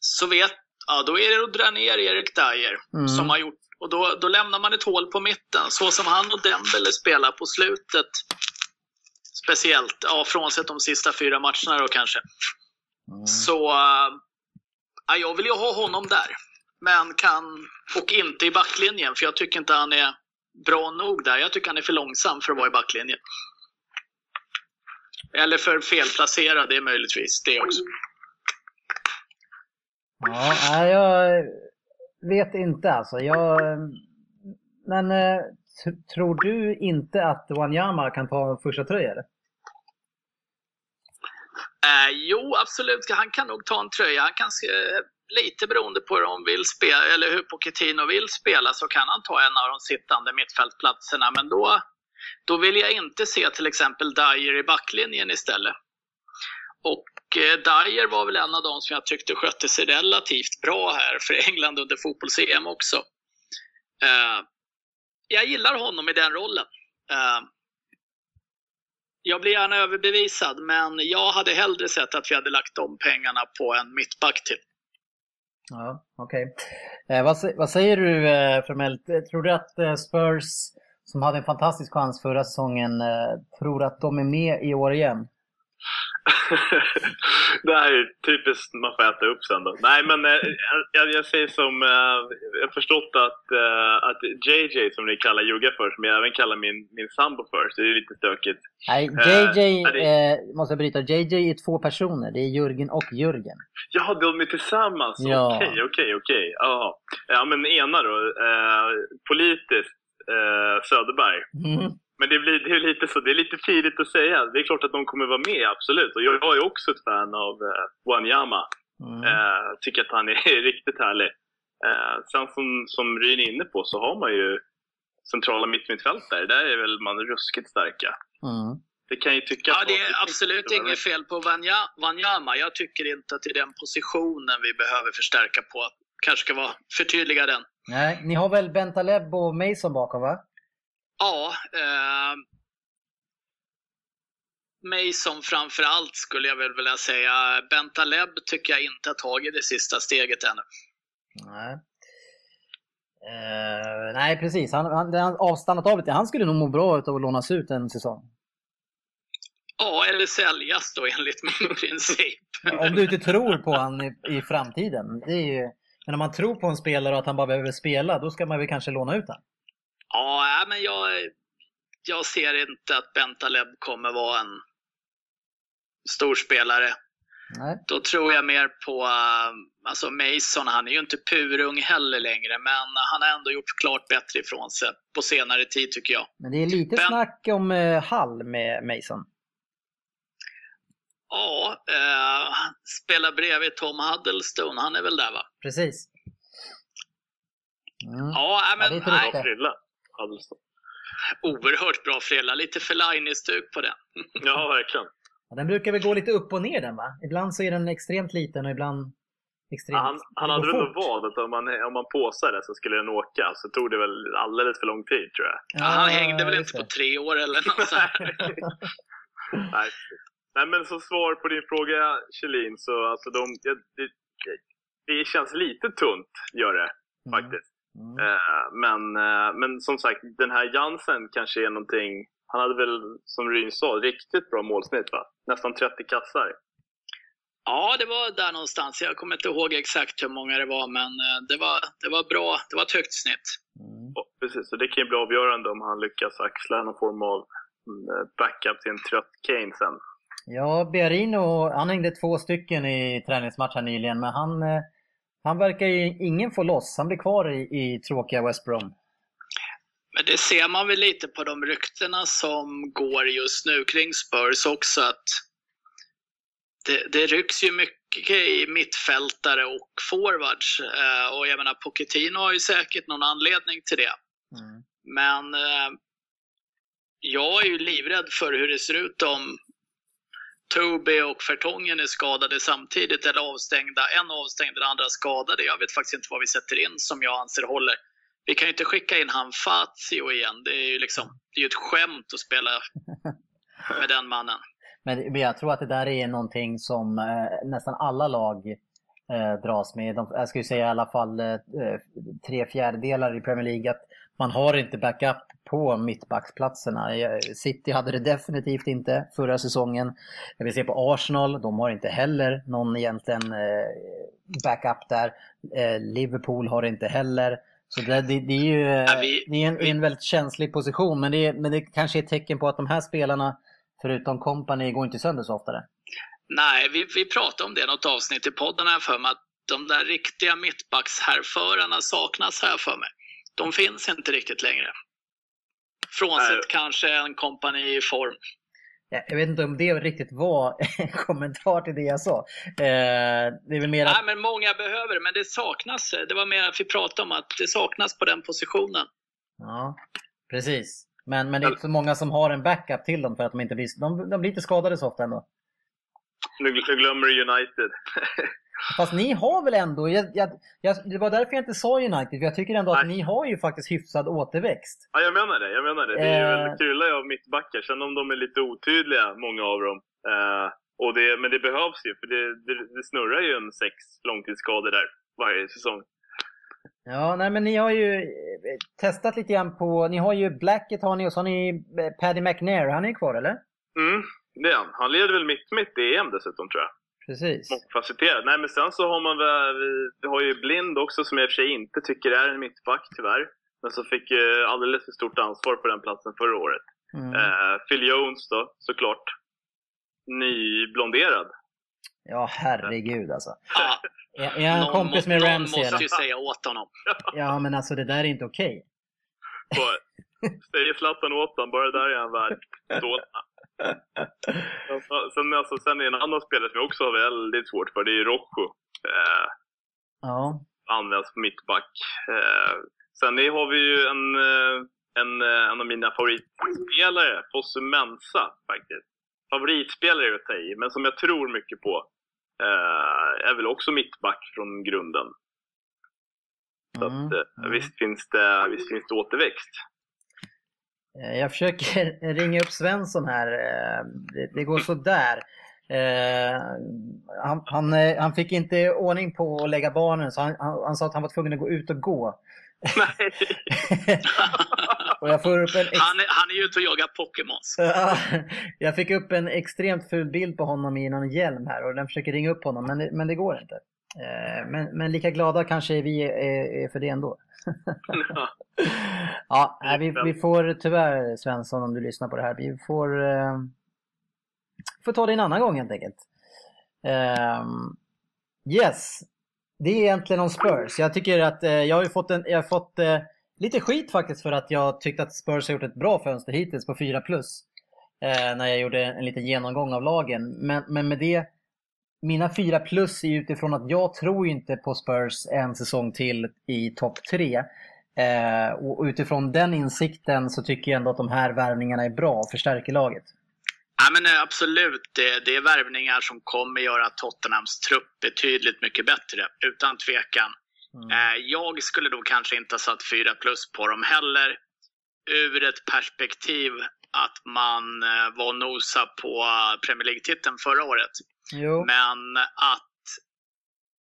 så vet, ja då är det att dra ner Erik Dyer mm. som har gjort och då, då lämnar man ett hål på mitten, så som han och Dembele spelar på slutet. Speciellt, ja, frånsett de sista fyra matcherna då kanske. Mm. Så, äh, jag vill ju ha honom där. Men kan, och inte i backlinjen, för jag tycker inte han är bra nog där. Jag tycker han är för långsam för att vara i backlinjen. Eller för felplacerad, det är möjligtvis det också.
Ja, jag vet inte alltså. Jag, men eh, tror du inte att Wanyama kan ta en första tröja eller?
Eh, jo, absolut. Han kan nog ta en tröja. Han kan se, lite beroende på hur, de vill spela, eller hur Pochettino vill spela så kan han ta en av de sittande mittfältplatserna. Men då, då vill jag inte se till exempel Dyer i backlinjen istället. Och eh, Dyer var väl en av de som jag tyckte skötte sig relativt bra här för England under fotbolls-EM också. Eh, jag gillar honom i den rollen. Eh, jag blir gärna överbevisad, men jag hade hellre sett att vi hade lagt de pengarna på en mittback till.
Ja, okej. Okay. Eh, vad, vad, säger du eh, formellt? Eh, tror du att eh, Spurs, som hade en fantastisk chans förra säsongen, eh, tror att de är med i år igen? (laughs)
det här är typiskt man får äta upp sen då. Nej men eh, jag, jag säger som, eh, jag har förstått att, eh, att JJ som ni kallar Jugga för, som jag även kallar min, min sambo för, så det är lite stökigt.
Nej, JJ, eh, det... måste jag bryta, JJ är två personer, det är Jörgen och Jörgen.
Ja, de är tillsammans? Ja. Okej, okej, okej. Ja men ena då, eh, politiskt, eh, Söderberg. Mm. Men det, blir, det, är lite så, det är lite tidigt att säga. Det är klart att de kommer vara med, absolut. Och jag är också ett fan av eh, Wanyama. Mm. Eh, tycker att han (laughs) är riktigt härlig. Eh, sen som, som Ryn är inne på så har man ju centrala mittmittfältare. Där är väl man ruskigt starka. Mm. Det kan ju tyckas
Ja, det är absolut inget fel på Wanyama. Jag tycker inte att det är den positionen vi behöver förstärka på. Kanske ska vara förtydliga den.
Nej, ni har väl Bentaleb och Mason bakom va?
Ja, eh, Mason framför allt skulle jag väl vilja säga. Bentaleb tycker jag inte har tagit det sista steget ännu.
Nej. Eh, nej, precis. Han, han, han avstannat av lite. Han skulle nog må bra av att lånas ut en säsong.
Ja, eller säljas då enligt min (laughs) princip.
om du inte tror på han i, i framtiden. Det är ju, men om man tror på en spelare och att han bara behöver spela, då ska man väl kanske låna ut honom.
Ja, men jag, jag ser inte att Bentaleb kommer vara en stor spelare. Nej. Då tror jag mer på alltså Mason. Han är ju inte purung heller längre, men han har ändå gjort klart bättre ifrån sig på senare tid tycker jag.
Men det är lite ben... snack om eh, Hall med Mason.
Ja, eh, spelar bredvid Tom Huddlestone. Han är väl där va?
Precis.
Mm. Ja, men... Ja, det är nej. Huddleston. Oerhört bra frilla, lite Fellaini-stuk på den. (laughs)
ja, verkligen.
Ja, den brukar väl gå lite upp och ner den va? Ibland så är den extremt liten och ibland extremt... Ja,
han, han hade väl nog vad att om man, om man påsade så skulle den åka, så tog det väl alldeles för lång tid tror jag.
Ja, han hängde väl inte på tre år eller något sånt. (laughs)
Nej. Nej, men som svar på din fråga Kjellin, så alltså de, det, det, det känns lite tunt, gör det mm. faktiskt. Mm. Eh, men, eh, men som sagt, den här Jansen kanske är någonting, han hade väl som Ryn sa, riktigt bra målsnitt va? Nästan 30 kassar.
Ja, det var där någonstans. Jag kommer inte ihåg exakt hur många det var, men eh, det var, det var bra. Det var ett högt snitt.
Mm. Ja, precis, så det kan ju bli avgörande om han lyckas axla någon form av mm, backup till en trött Kane sen.
Ja, Biarino, han hängde två stycken i träningsmatch här nyligen, men han, eh, han verkar ju ingen få loss. Han blir kvar i, i tråkiga West Brom.
Men det ser man väl lite på de ryktena som går just nu kring Spurs också, att det, det rycks ju mycket i mittfältare och forwards. Eh, och jag menar, Pochettino har ju säkert någon anledning till det. Mm. Men eh, jag är ju livrädd för hur det ser ut om Toby och Fertongen är skadade samtidigt eller avstängda. En avstängd, den andra skadade. Jag vet faktiskt inte vad vi sätter in som jag anser håller. Vi kan ju inte skicka in han Fazio igen. Det är ju liksom, det är ett skämt att spela (laughs) med den mannen.
Men jag tror att det där är någonting som eh, nästan alla lag eh, dras med. De, jag skulle säga i alla fall eh, tre fjärdedelar i Premier League att man har inte backup på mittbacksplatserna. City hade det definitivt inte förra säsongen. Jag vill se på Arsenal, de har inte heller någon egentligen eh, backup där. Eh, Liverpool har inte heller. Så det, det, det är ju ja, vi, det är en, vi, en, väldigt känslig position men det, men det kanske är ett tecken på att de här spelarna förutom company går inte sönder så ofta.
Nej, vi, vi pratade om det något avsnitt i podden här för mig att de där riktiga mittbackshärförarna saknas här för mig. De finns inte riktigt längre. Frånsett kanske en kompani i form.
Jag vet inte om det riktigt var (laughs) en kommentar till det jag sa. Eh, det är väl mer
att... Nej, men många behöver det, men det saknas. Det var mer att vi pratade om att det saknas på den positionen.
Ja, precis. Men, men det är inte så många som har en backup till dem för att de inte blir, de, de blir inte skadade så ofta ändå.
Nu, nu glömmer du United. (laughs)
Fast ni har väl ändå, jag, jag, jag, det var därför jag inte sa United, för jag tycker ändå att Nej. ni har ju faktiskt hyfsad återväxt.
Ja, jag menar det. Jag menar det. Det är eh... väldigt kul av mittbackar, sen om de är lite otydliga, många av dem. Eh, och det, men det behövs ju, för det, det, det snurrar ju en sex långtidsskador där varje säsong.
Ja, nej men ni har ju eh, testat lite grann på, ni har ju Blacket har ni och så har ni eh, Paddy McNair, han är kvar eller?
Mm, det är han. Han leder väl mitt mitt EM dessutom tror jag.
Precis.
Mångfacetterad. Nej men sen så har man väl, vi har ju Blind också som jag i och för sig inte tycker är en mittback tyvärr. Men som fick eh, alldeles för stort ansvar på den platsen förra året. Mm. Eh, Phil Jones då, såklart. Nyblonderad.
Ja, herregud alltså.
Ah, är, är han kompis med Ramsey? Någon måste ju säga åt honom. (laughs)
Ja, men alltså det där är inte okej.
Okay. Säger Zlatan åt honom, bara där är han värd (laughs) stålarna. (laughs) sen, alltså, sen är en annan spelare som jag också har väldigt svårt för, det är Rojo. Eh,
ja.
Används på mittback. Eh, sen har vi ju en, eh, en, eh, en av mina favoritspelare, Fosse Mensa faktiskt. Favoritspelare att ta i, men som jag tror mycket på. Eh, är väl också mittback från grunden. Så mm. att, eh, visst, finns det, visst finns det återväxt.
Eh, jag försöker (laughs) ringa upp Svensson här. Eh, det, det går sådär. Eh, han, han, han, fick inte ordning på att lägga barnen så han, han, sa att han var tvungen att gå ut och gå.
Nej. (laughs)
och jag får upp en ex...
han, är, han är ute och jagar Pokémons.
jag fick upp en extremt ful bild på honom i någon hjälm här och den försöker ringa upp honom men, men det går inte. Men, men lika glada kanske vi är, är för det ändå. Ja, nej, vi, vi får tyvärr Svensson om du lyssnar på det här. Vi får, eh, får ta det en annan gång helt enkelt. Um, yes, det är egentligen om Spurs. Jag tycker att eh, jag har fått, en, jag har fått eh, lite skit faktiskt för att jag tyckte att Spurs har gjort ett bra fönster hittills på 4 plus. Eh, när jag gjorde en liten genomgång av lagen. Men, men med det mina fyra plus är utifrån att jag tror inte på Spurs en säsong till i topp tre. Eh, och utifrån den insikten så tycker jag ändå att de här värvningarna är bra och förstärker laget.
Ja, men eh, absolut, det, det är värvningar som kommer göra Tottenhams trupp betydligt mycket bättre, utan tvekan. Mm. Eh, jag skulle då kanske inte ha satt 4 plus på dem heller, ur ett perspektiv att man eh, var nosa på Premier League-titeln förra året.
Jo.
Men att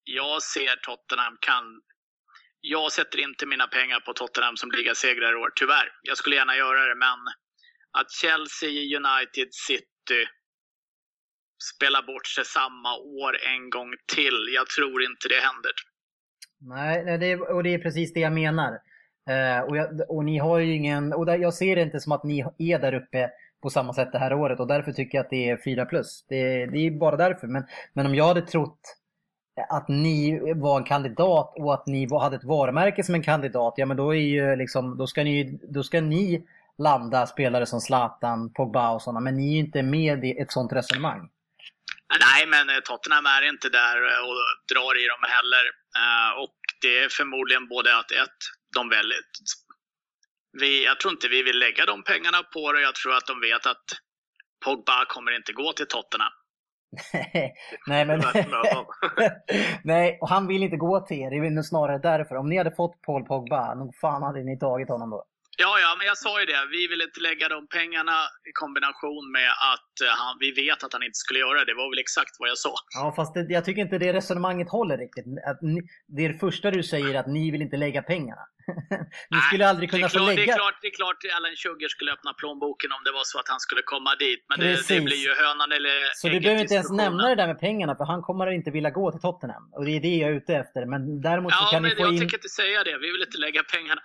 jag ser Tottenham kan jag sätter inte mina pengar på Tottenham som ligasegrare i år, tyvärr. Jag skulle gärna göra det, men att Chelsea, United, City spelar bort sig samma år en gång till, jag tror inte det händer.
Nej, det, och det är precis det jag menar. Eh, och, jag, och ni har ju ingen, och där, jag ser det inte som att ni är där uppe på samma sätt det här året och därför tycker jag att det är 4 plus. Det, det är bara därför. Men, men om jag hade trott att ni var en kandidat och att ni hade ett varumärke som en kandidat, ja men då, är ju liksom, då, ska, ni, då ska ni landa spelare som Zlatan, Pogba och sådana, men ni är ju inte med i ett sånt resonemang.
Nej, men eh, Tottenham är inte där eh, och drar i dem heller. Eh, och det är förmodligen både att ett, de väljer... Vi, jag tror inte vi vill lägga de pengarna på det. Jag tror att de vet att Pogba kommer inte gå till Tottenham. (laughs)
Nej, men... (laughs) Nej, och han vill inte gå till er. Det är väl snarare därför. Om ni hade fått Paul Pogba, nog fan hade ni tagit honom då.
Ja, ja, men jag sa ju det. Vi vill inte lägga de pengarna i kombination med att eh, han, vi vet att han inte skulle göra det. Det var väl exakt vad jag sa.
Ja, fast det, jag tycker inte det resonemanget håller riktigt. Att ni, det är det första du säger, att ni vill inte lägga pengarna. (laughs) ni Nej, skulle aldrig kunna
klart,
få lägga...
Det är klart, det är klart Alan Sugar skulle öppna plånboken om det var så att han skulle komma dit. Men det, det, blir ju hönan eller
Så du behöver inte ens nämna det där med pengarna, för han kommer inte vilja gå till Tottenham. Och det är det jag är ute efter. Men däremot
ja,
så kan
men
ni få
jag
in...
tänker inte säga det. Vi vill inte lägga pengarna.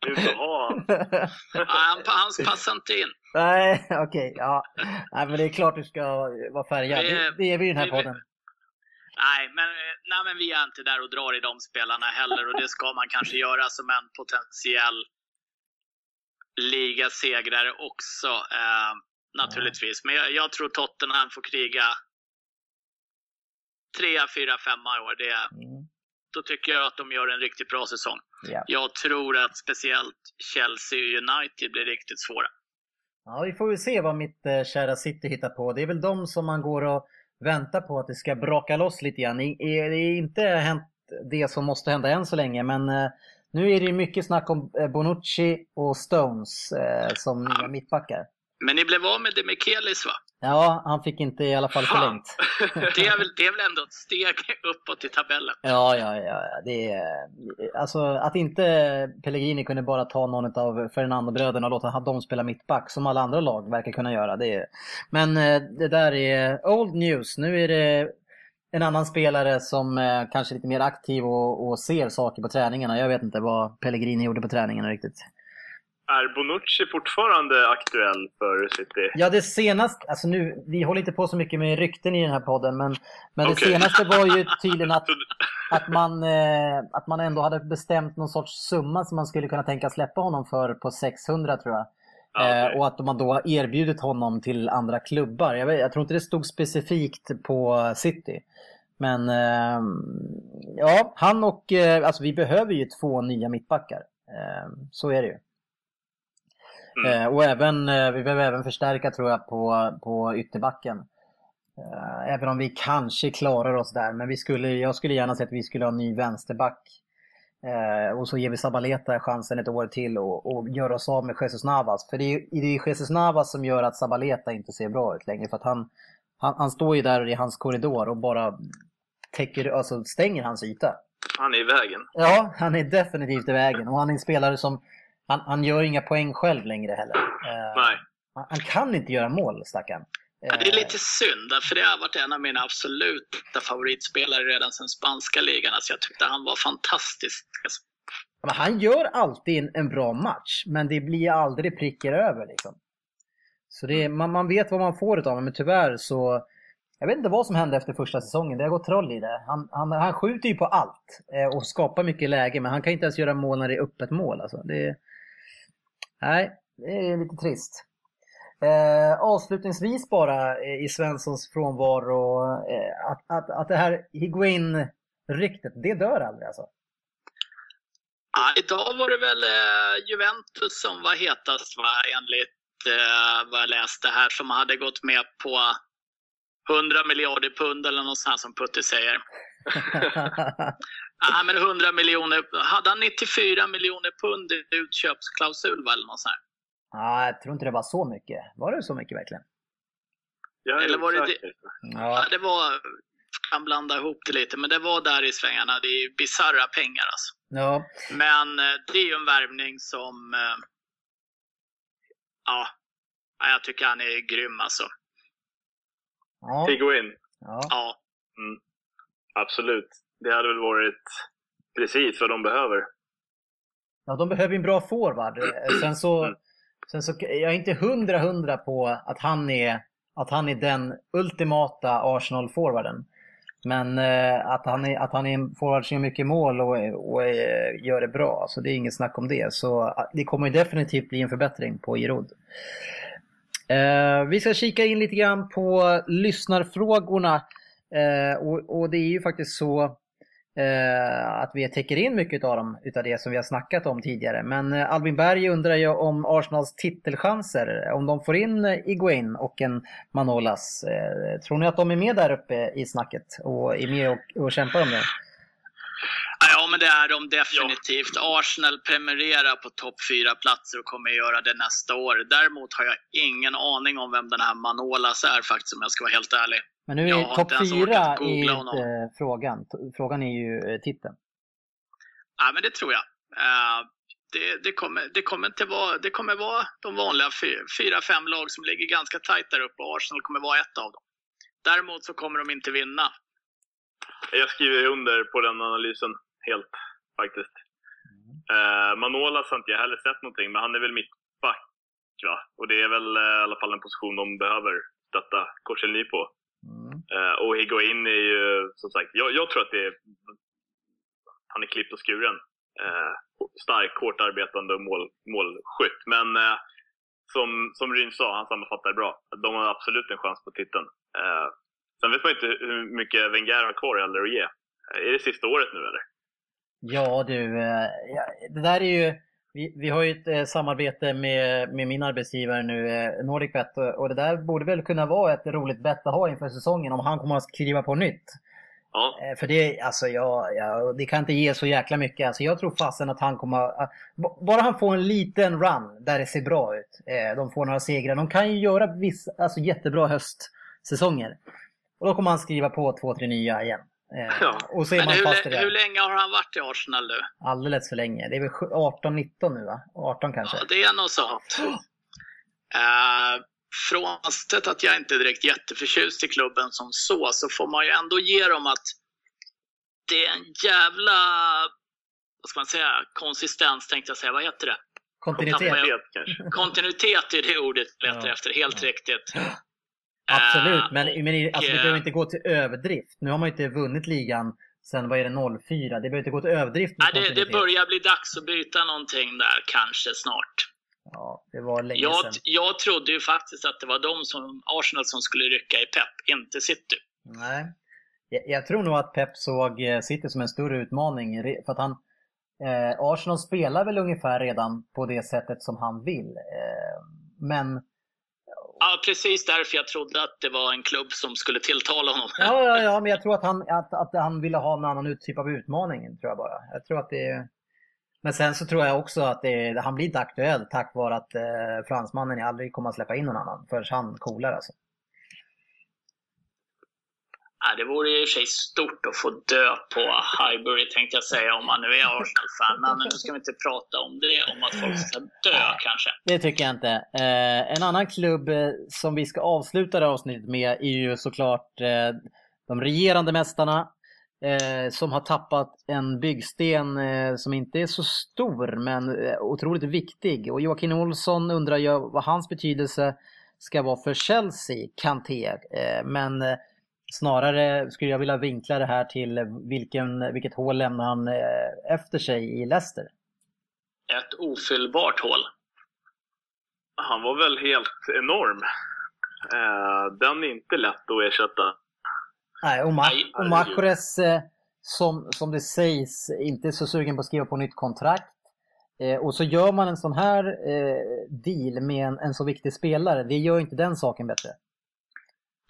(laughs)
du vill ha (laughs)
han, passar inte in.
Nej, okej. Okay, ja. Nej, men det är klart du ska vara färgad. Det, det, det är vi i den här vi, podden.
Nej men, nej, men vi är inte där och drar i de spelarna heller och det ska man kanske göra som en potentiell ligasegrare också. Eh, naturligtvis. Men jag, jag, tror Tottenham får kriga 3, 4, 5 i år. Det, mm. Då tycker jag att de gör en riktigt bra säsong. Yeah. Jag tror att speciellt Chelsea och United blir riktigt svåra.
Ja, vi får väl se vad mitt eh, kära City hittar på. Det är väl de som man går och väntar på att det ska braka loss lite grann. Det är inte hänt det som måste hända än så länge, men eh, nu är det mycket snack om eh, Bonucci och Stones eh, som nya mittbackar.
Men ni blev av med Demichelis va?
Ja, han fick inte i alla fall förlängt. (laughs)
det, är väl, det är väl ändå ett steg uppåt i tabellen?
Ja, ja, ja. Det är, alltså att inte Pellegrini kunde bara ta någon av Fernando-bröderna och låta dem spela mittback som alla andra lag verkar kunna göra. Det är, men eh, det där är old news. Nu är det en annan spelare som eh, kanske är lite mer aktiv och, och ser saker på träningarna. Jag vet inte vad Pellegrini gjorde på träningarna riktigt.
Är Bonucci fortfarande aktuell för City?
Ja, det senaste, alltså nu, vi håller inte på så mycket med rykten i den här podden, men, men okay. det senaste var ju tydligen att, (laughs) att, man, eh, att man ändå hade bestämt någon sorts summa som man skulle kunna tänka släppa honom för på 600 tror jag. okay. eh, och att man då har erbjudit honom till andra klubbar. Jag, vet, jag tror inte det stod specifikt på City. Men eh, ja, han och, eh, alltså vi behöver ju två nya mittbackar. Eh, så är det ju. Mm. Eh, och även, eh, vi behöver även förstärka tror jag på, på ytterbacken. Eh, även om vi kanske klarar oss där, men vi skulle, jag skulle gärna se att vi skulle ha en ny vänsterback. och så ger vi Sabaleta chansen ett år till och, och gör oss av med Jesus Navas. För det är, det är Jesus Navas som gör att Sabaleta inte ser bra ut längre. För att han, han, han står ju där i hans korridor och bara täcker, alltså stänger hans yta.
Han är i vägen.
Ja, han är definitivt i vägen. Och han är en spelare som han, han gör inga poäng själv längre heller. Eh,
Nej.
Han, han kan inte göra mål, stackarn.
Ja, det är lite synd, för det har varit en av mina absoluta favoritspelare redan sedan spanska ligan. Alltså jag tyckte han var fantastisk.
Men han gör alltid en, bra match, men det blir aldrig prickar över. Liksom. Så det är, man, man vet vad man får av honom, men tyvärr så... Jag vet inte vad som hände efter första säsongen. Det har gått troll i det. Han, han, han skjuter ju på allt eh, och skapar mycket läge, men han kan inte ens göra mål när det är öppet mål. Alltså. Det, Nej, det är lite trist. Eh, avslutningsvis bara eh, i Svenssons frånvaro, eh, att, att, att det här Higuain-ryktet, det dör aldrig alltså?
Ja, idag var det väl eh, Juventus som var hetast va? enligt eh, vad jag läste här, som hade gått med på 100 miljarder pund eller något sånt som Putte säger. (laughs) (laughs) (laughs) Ja, men 100 miljoner. Hade han 94 miljoner pund i utköpsklausul eller något sånt?
Ja, jag tror inte det var så mycket. Var det så mycket verkligen?
Jag är eller var det, det,
ja. ja. det var kan blanda ihop det lite, men det var där i svängarna. Det är bisarra pengar alltså.
Ja.
Men eh, det är ju en värvning som, eh, ja, jag tycker han är grym alltså.
Ja.
Higuain,
ja.
Ja,
absolut. Det hade väl varit precis vad de behöver.
Ja, de behöver en bra forward. Eh, Sen så, sen så, jag är inte hundra hundra på att han är, att han är den ultimata Arsenal-forwarden. Men eh, att, han är, att han är en forward som gör mycket mål och, och eh, gör det bra, så det är inget snack om det. Så eh, det kommer ju definitivt bli en förbättring på Giroud. Eh, vi ska kika in lite grann på lyssnarfrågorna. Eh, och, och det är ju faktiskt så Eh, att vi täcker in mycket av dem utav det som vi har snackat om tidigare. Men eh, Albin Berg undrar ju om Arsenals titelchanser, om de får in eh, Iguain och en Manolas. Eh, tror ni att de är med där uppe i snacket och är med och, och kämpar om det?
Ja, men det är de definitivt. Arsenal prenumererar på topp fyra platser och kommer göra det nästa år. Däremot har jag ingen aning om vem den här Manolas är faktiskt, om jag ska vara helt ärlig.
Men nu är topp fyra inte
honom.
frågan. Frågan är ju eh, titeln.
Ja, men det tror jag. Eh, det, det, kommer, det, kommer inte vara, det kommer vara de vanliga fy- fyra, fem lag som ligger ganska tajt där uppe och Arsenal kommer vara ett av dem. Däremot så kommer de inte vinna.
Jag skriver under på den analysen helt faktiskt. Eh, Manolas har inte jag heller sett någonting, men han är väl mittback. Va? Och det är väl eh, i alla fall en position de behöver stötta Korselny på. Eh, och Higuain är ju, som sagt, jag, jag tror att det är, han är klippt och skuren. Eh, stark, hårt arbetande och mål, målskytt. Men eh, som, som Ryn sa, han sammanfattar det bra. De har absolut en chans på titeln. Eh, sen vet man inte hur mycket Wenger har kvar eller att ge. Är det sista året nu eller?
Ja du, ja, det där är ju, vi, vi har ju ett eh, samarbete med, med min arbetsgivare nu, eh, NordicBet, och, det där borde väl kunna vara ett roligt bett att ha inför säsongen om han kommer att skriva på nytt.
Ja,
Eh, För det, alltså, ja, ja, det kan inte ge så jäkla mycket. Alltså, jag tror fasen att han kommer att, b- Bara han får en liten run där det ser bra ut. Eh, de får några segrar. De kan ju göra viss, alltså, jättebra höstsäsonger. Och då kommer han skriva på två, tre nya igen. Eh,
Ja.
Och så är
Men
man fast i
hur,
det.
hur länge har han varit i Arsenal nu?
Alldeles för länge. Det är väl sju- 18-19 nu va? 18 kanske?
Ja, det är något sånt. Uh, frånsett att jag inte är direkt jätteförtjust i klubben som så, så får man ju ändå ge dem att det är en jävla, vad ska man säga, konsistens tänkte jag säga. Vad heter det?
Kontinuitet.
Kontinuitet är det ordet jag letar
Ja,
efter, helt
ja.
riktigt.
Absolut,
Eh,
men, men alltså, det
eh,
behöver inte gå till överdrift. Nu har man ju inte vunnit ligan sen, vad är det, 04. Det behöver inte gå till överdrift
nej, det, det börjar bli dags att byta någonting där, kanske snart.
Ja, det var länge
Jag,
sedan.
jag trodde ju faktiskt att det var de som, Arsenal som skulle rycka i pepp, inte City.
Nej. Jag, jag tror nog att Pep såg eh, City som en större utmaning. För att han, eh, Arsenal spelar väl ungefär redan på det sättet som han vill. Eh, men
Ja, precis därför jag trodde att det var en klubb som skulle tilltala honom.
Ja, ja, ja, men jag tror att han, att, att han ville ha en annan typ av utmaning. Tror jag bara. Jag tror att det Men sen så tror jag också att det, han blir inte aktuell tack vare att eh, fransmannen aldrig kommer att släppa in någon annan förrän han coolar alltså.
Ja, det vore ju i och för sig stort att få dö på Highbury tänkte jag säga om man nu är Arsenal-fan. (laughs) Men nu ska vi inte prata om det, om att folk ska dö kanske.
Det tycker jag inte. Eh, en annan klubb eh, som vi ska avsluta det här avsnittet med är ju såklart eh, de regerande mästarna. Som har tappat en byggsten som inte är så stor men otroligt viktig. Och Joakim Olsson undrar ju vad hans betydelse ska vara för Chelsea, Kanté. Men snarare skulle jag vilja vinkla det här till vilken, vilket hål lämnar han eh, efter sig i Leicester.
Ett ofyllbart hål.
Han var väl helt enorm. Eh, den är inte lätt att ersätta.
Nej, och, Ma- och eh, som, som det sägs, inte så sugen på att skriva på nytt kontrakt. Och så gör man en sån här deal med en, en så viktig spelare. Det gör inte den saken bättre.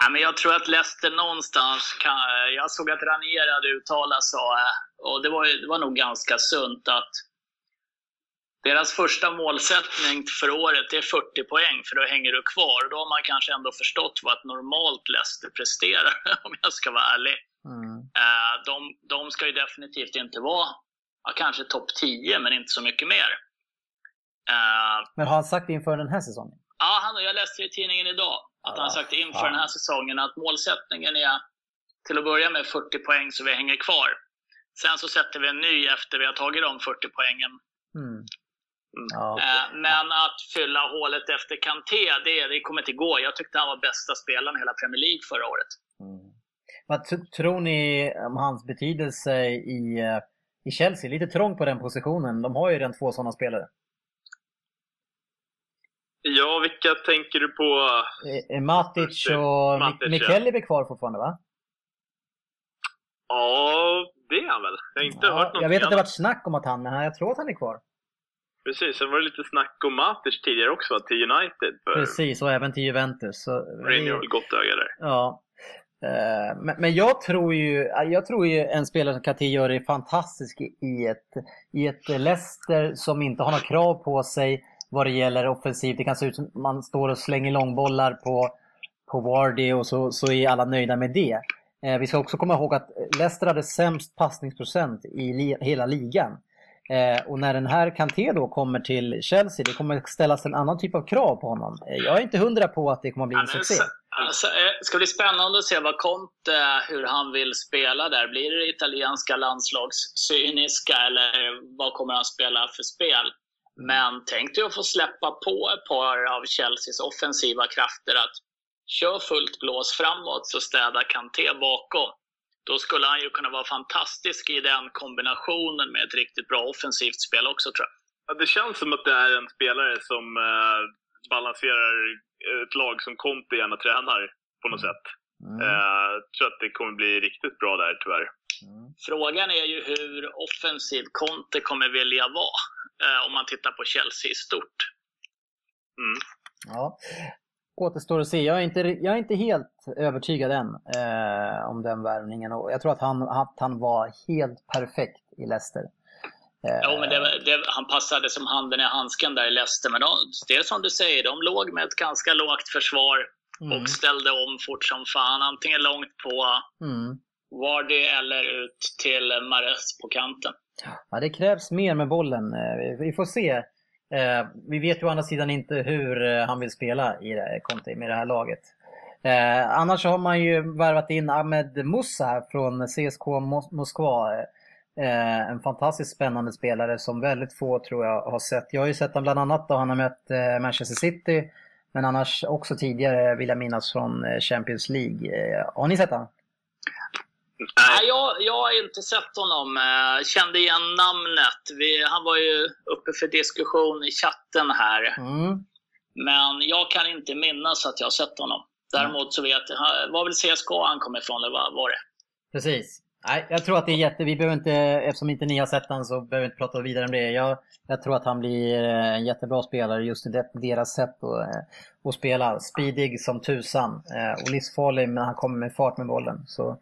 Ja, men jag tror att Leicester någonstans kan... Jag såg att Ranier hade uttalat så, eh, och det var, det var nog ganska sunt att deras första målsättning för året är 40 poäng, för då hänger du kvar. Då har man kanske ändå förstått vad ett normalt Leicester presterar, (laughs) om jag ska vara ärlig. Mm. Uh, de, de ska ju definitivt inte vara, ja, kanske topp 10, men inte så mycket mer.
Uh, men har han sagt det inför den här säsongen?
Ja, han, jag läste i tidningen idag att han sagt inför ja. den här säsongen att målsättningen är till att börja med 40 poäng så vi hänger kvar. Sen så sätter vi en ny efter vi har tagit de 40 poängen. Mm. Mm. Ja. Eh, men att fylla hålet efter Kanté, det, det kommer inte gå. Jag tyckte han var bästa spelaren i hela Premier League förra året. Mm.
Vad tror ni om hans betydelse i, eh, i Chelsea? Lite trångt på den positionen. De har ju redan två sådana spelare.
Ja, vilka tänker du på?
Eh, Matic och Matic, Mikkel är kvar fortfarande va?
Ja, det är han väl. Jag har inte ja, hört något
Jag vet att det varit snack om att han, men jag tror att han är kvar.
Precis, sen var det lite snack om Matic tidigare också, till United.
För... Precis, och även till Juventus.
Mourinho har gott öga där.
Ja. Eh, men jag tror ju, jag tror ju en spelare som Kati gör är fantastisk i ett, i ett Leicester som inte har några krav på sig vad det gäller offensivt. Det kan se ut som man står och slänger långbollar på, på Wardy och så, så är alla nöjda med det. Eh, vi ska också komma ihåg att Leicester hade sämst passningsprocent i li hela ligan. Eh, och när den här Kanté då kommer till Chelsea, det kommer ställas en annan typ av krav på honom. Eh, jag är inte hundra på att det kommer att bli en succé.
Alltså, eh, ska bli spännande att se vad Conte, hur han vill spela där. Blir det italienska landslagscyniska eller vad kommer han spela för spel? Men tänk dig att få släppa på ett par av Chelseas offensiva krafter att kör fullt blås framåt så städar Kanté bakom. Då skulle han ju kunna vara fantastisk i den kombinationen med ett riktigt bra offensivt spel också tror jag.
Ja, det känns som att det är en spelare som eh, balanserar ett lag som Conte gärna tränar på något mm. sätt. Mm. Eh, jag tror att det kommer bli riktigt bra där tyvärr.
Mm. Frågan är ju hur offensiv Conte kommer vilja vara eh, om man tittar på Chelsea i stort.
Mm. Ja. Återstår att se. Jag är inte, jag är inte helt övertygad än eh, om den värvningen. Och jag tror att han, att han var helt perfekt i Leicester.
Eh, jo, men det, det, han passade som handen i handsken där i Leicester. Men de, det är som du säger, de låg med ett ganska lågt försvar mm. och ställde om fort som fan. Antingen långt på mm. Vardy eller ut till Mares på kanten.
Ja, det krävs mer med bollen. Eh, vi får se eh, vi vet ju å andra sidan inte hur eh, han vill spela i det, Conte med det här laget. Annars har man ju värvat in Ahmed Musa från CSK Moskva. En fantastiskt spännande spelare som väldigt få tror jag har sett. Jag har ju sett honom bland annat då han har mött Manchester City. Men annars också tidigare vill jag minnas från Champions League. har ni sett honom?
Nej, jag, jag har inte sett honom. Jag kände igen namnet. Vi, han var ju uppe för diskussion i chatten här. Mm. Men jag kan inte minnas att jag har sett honom. Däremot så vet jag, var väl CSK han kom ifrån, eller vad var det?
Precis. Nej, jag tror att det är jätte... Vi behöver inte, eftersom inte ni har sett honom så behöver vi inte prata vidare om det. Jag, jag tror att han blir en jättebra spelare just i deras sätt att, att spela. Speedig som tusan eh, och livsfarlig men han kommer med fart med bollen. Så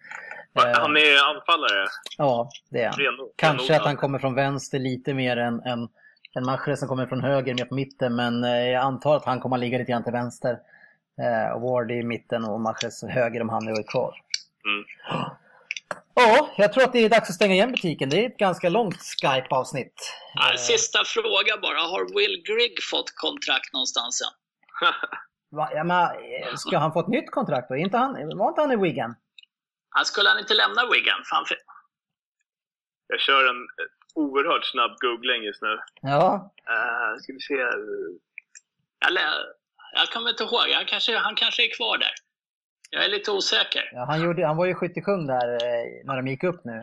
Eh, han är anfallare?
Ja, det är han. Reno, Kanske att han kommer från vänster lite mer än, än, än Mahrez som kommer från höger, mer på mitten. Men eh, jag antar att han kommer att ligga lite grann till vänster. Eh, och Ward i mitten och Mahrez höger om han är kvar. Mm. Ja, jag tror att det är dags att stänga igen butiken. Det är ett ganska långt Skype-avsnitt.
sista fråga bara. Har Will Grigg fått kontrakt någonstans än? (laughs)
Va? Ja, men, ska han få ett nytt kontrakt då? Inte han, var inte han i Wigan?
Han skulle han inte lämna Wigan? Fan,
Jag kör en oerhört snabb googling just nu.
Ja.
Uh, ska vi se.
Eller, jag kommer inte ihåg. Han kanske, han kanske är kvar där. Jag är lite osäker.
Ja, han, gjorde, han var ju skyttekung där eh, när de gick upp nu.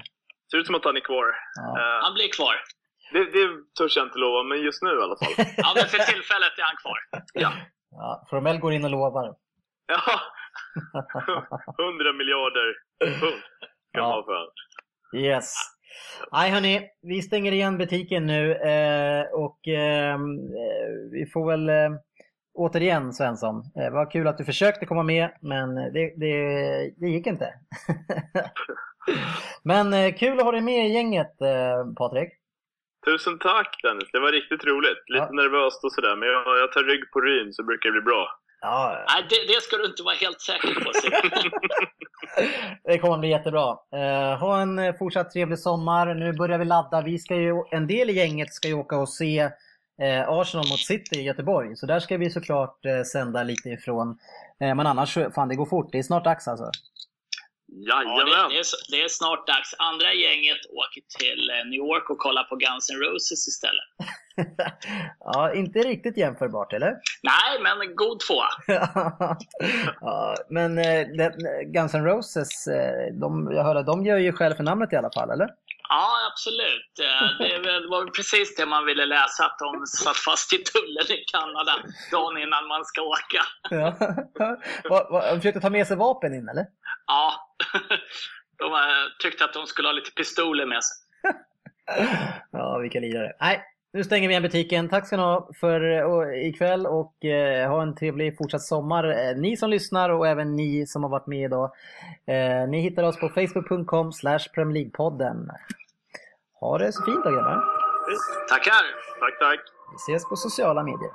Ser ut som att han är kvar.
Ja. Uh, han blir kvar.
Det, det törs jag inte lova, men just nu i alla fall. (laughs)
ja, men för tillfället är han kvar. Ja.
ja Formell går in och lovar.
Ja, (laughs) 100 miljarder pund kan man för
Yes. Nej hörni, vi stänger igen butiken nu eh, och eh, vi får väl eh, återigen Svensson, eh, vad kul att du försökte komma med men det, det, det gick inte. (laughs) men eh, kul att ha dig med i gänget eh, Patrik.
Tusen tack Dennis, det var riktigt roligt. Lite ja. nervöst och sådär men jag, jag tar rygg på ryn så brukar det bli bra.
Ja. Nej, det, det, ska du inte vara helt säker på. (laughs)
Det kommer bli jättebra. Uh, ha en uh, fortsatt trevlig sommar. Nu börjar vi ladda. Vi ska ju, en del i gänget ska ju åka och se Arsenal mot City i Göteborg. Så där ska vi såklart sända lite ifrån. men annars, fan det går fort. Det är snart dags alltså.
Jajamän. Ja, det, det, är, det, är, snart dags. Andra gänget åker till New York och kollar på Guns N' Roses istället. (laughs)
ja, inte riktigt jämförbart, eller?
Nej, men god tvåa. (laughs)
ja, men eh, Guns N' Roses, eh, de, jag hörde, de gör ju skäl för namnet i alla fall, eller?
Ja, absolut. Eh, det var precis det man ville läsa, att de satt fast i tullen i Kanada dagen innan man ska åka.
ja. (laughs) De försökte ta med sig vapen in, eller?
Ja, (laughs) de tyckte att de skulle ha lite pistoler med sig. (laughs)
ja, vilka lirare. Nej, nu stänger vi igen butiken. Tack ska ni ha för och, ikväll och eh, ha en trevlig fortsatt sommar. Eh, ni som lyssnar och även ni som har varit med idag. Eh, ni hittar oss på facebook.com slash podden Ha det så fint då grabbar.
Tackar!
Tack, tack.
Vi ses på sociala medier.